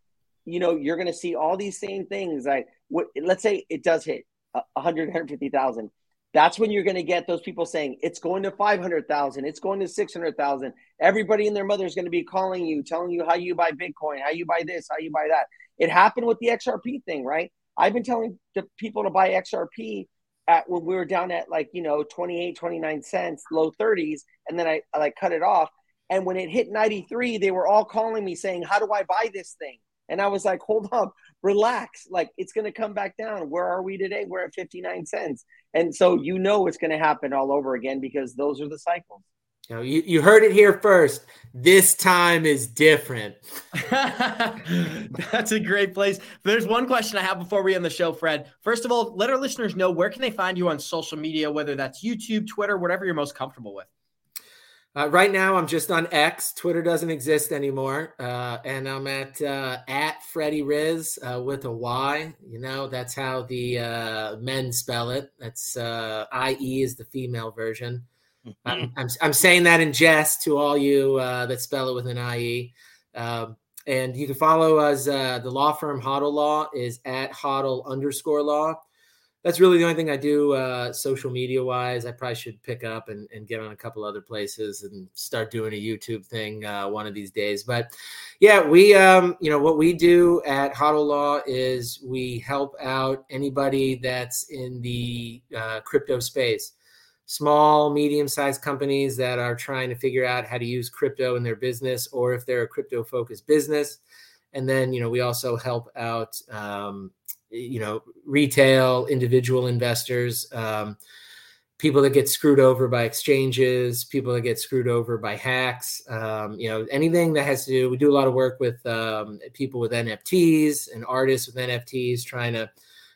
you know, you're going to see all these same things. Like, what, let's say it does hit 100, 150,000. That's when you're going to get those people saying it's going to 500,000, it's going to 600,000. Everybody and their mother is going to be calling you, telling you how you buy Bitcoin, how you buy this, how you buy that. It happened with the XRP thing, right? I've been telling the people to buy XRP at when we were down at like, you know, 28, 29 cents, low 30s, and then I, I like cut it off. And when it hit 93, they were all calling me saying, How do I buy this thing? And I was like, Hold up, relax. Like it's going to come back down. Where are we today? We're at 59 cents. And so you know it's going to happen all over again because those are the cycles. You, know, you, you heard it here first. This time is different. That's a great place. There's one question I have before we end the show, Fred. First of all, let our listeners know where can they find you on social media, whether that's YouTube, Twitter, whatever you're most comfortable with. Uh, right now, I'm just on X. Twitter doesn't exist anymore, uh, and I'm at uh, at Freddie Riz uh, with a Y. You know, that's how the uh, men spell it. That's uh, I E is the female version. Mm-hmm. I'm, I'm, I'm saying that in jest to all you that spell it with an I E. Um, and you can follow us. the law firm Hodl Law is at Hodl underscore Law that's really the only thing I do uh, social media wise. I probably should pick up and, and get on a couple other places and start doing a YouTube thing uh, one of these days. But yeah, we, um, you know, what we do at Hodl Law is we help out anybody that's in the uh, crypto space, small, medium sized companies that are trying to figure out how to use crypto in their business or if they're a crypto focused business. And then, you know, we also help out. Um, you know retail individual investors um, people that get screwed over by exchanges people that get screwed over by hacks um, you know anything that has to do we do a lot of work with um, people with nfts and artists with nfts trying to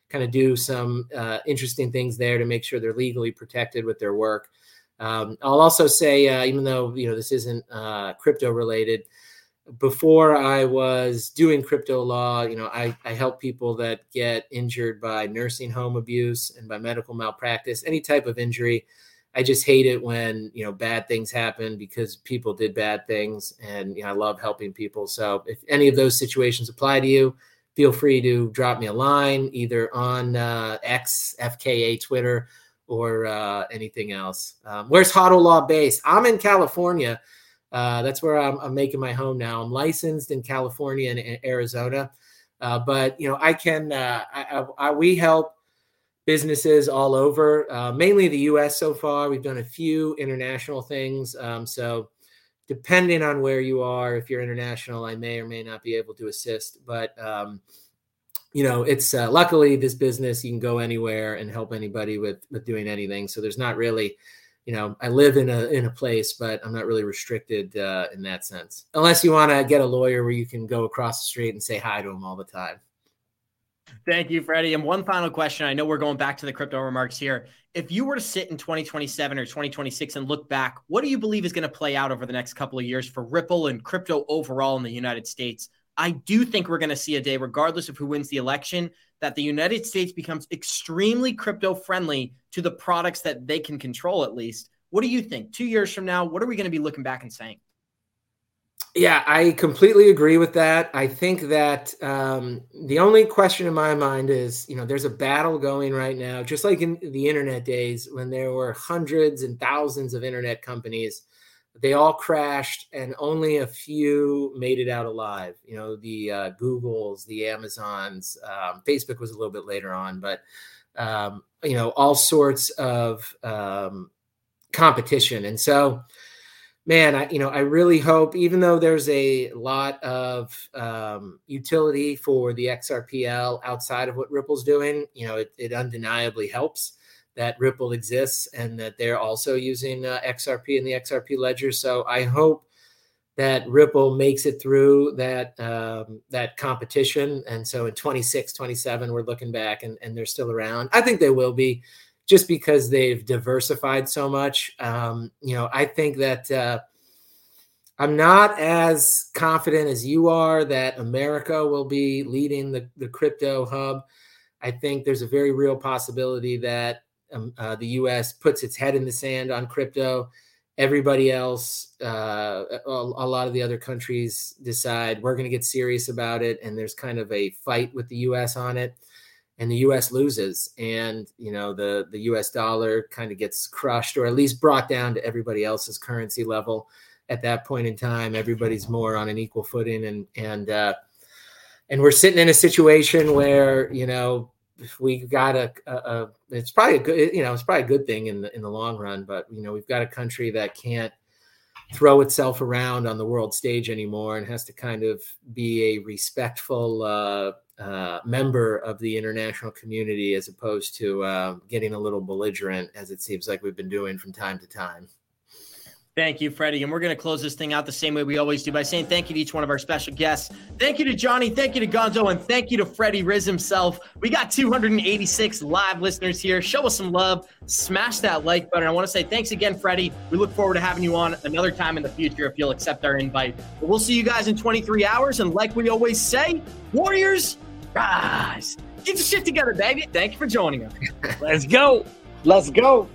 kind of do some uh, interesting things there to make sure they're legally protected with their work um, i'll also say uh, even though you know this isn't uh, crypto related before I was doing crypto law, you know, I, I help people that get injured by nursing home abuse and by medical malpractice, any type of injury. I just hate it when, you know, bad things happen because people did bad things. And, you know, I love helping people. So if any of those situations apply to you, feel free to drop me a line either on uh, X, FKA, Twitter, or uh, anything else. Um, where's Hodl Law based? I'm in California. Uh, that's where I'm, I'm, making my home now. I'm licensed in California and Arizona, uh, but you know I can. Uh, I, I, we help businesses all over, uh, mainly the U.S. so far. We've done a few international things. Um, so depending on where you are, if you're international, I may or may not be able to assist. But um, you know, it's uh, luckily this business you can go anywhere and help anybody with with doing anything. So there's not really you know, I live in a in a place, but I'm not really restricted uh, in that sense. Unless you want to get a lawyer where you can go across the street and say hi to them all the time. Thank you, Freddie. And one final question. I know we're going back to the crypto remarks here. If you were to sit in 2027 or 2026 and look back, what do you believe is going to play out over the next couple of years for Ripple and crypto overall in the United States? I do think we're going to see a day, regardless of who wins the election, that the United States becomes extremely crypto friendly to the products that they can control, at least. What do you think? Two years from now, what are we going to be looking back and saying? Yeah, I completely agree with that. I think that um, the only question in my mind is, you know, there's a battle going right now, just like in the internet days when there were hundreds and thousands of internet companies they all crashed and only a few made it out alive you know the uh, googles the amazons um, facebook was a little bit later on but um, you know all sorts of um, competition and so man i you know i really hope even though there's a lot of um, utility for the xrpl outside of what ripple's doing you know it, it undeniably helps that Ripple exists and that they're also using uh, XRP in the XRP ledger. So I hope that Ripple makes it through that um, that competition. And so in 26, 27, we're looking back and, and they're still around. I think they will be just because they've diversified so much. Um, you know, I think that uh, I'm not as confident as you are that America will be leading the, the crypto hub. I think there's a very real possibility that um, uh, the U.S. puts its head in the sand on crypto. Everybody else, uh, a, a, lot of the other countries decide we're going to get serious about it, and there's kind of a fight with the U.S. on it, and the U.S. loses, and you know the the U.S. dollar kind of gets crushed, or at least brought down to everybody else's currency level. At that point in time, everybody's more on an equal footing, and and uh, and we're sitting in a situation where you know we got a, a, a, it's probably a good you know it's probably a good thing in the in the long run but you know we've got a country that can't throw itself around on the world stage anymore and has to kind of be a respectful uh, uh, member of the international community as opposed to uh, getting a little belligerent as it seems like we've been doing from time to time Thank you, Freddie. And we're going to close this thing out the same way we always do by saying thank you to each one of our special guests. Thank you to Johnny. Thank you to Gonzo. And thank you to Freddie Riz himself. We got 286 live listeners here. Show us some love. Smash that like button. I want to say thanks again, Freddie. We look forward to having you on another time in the future if you'll accept our invite. But we'll see you guys in 23 hours. And like we always say, Warriors, rise. Get your shit together, baby. Thank you for joining us. Let's go. Let's go.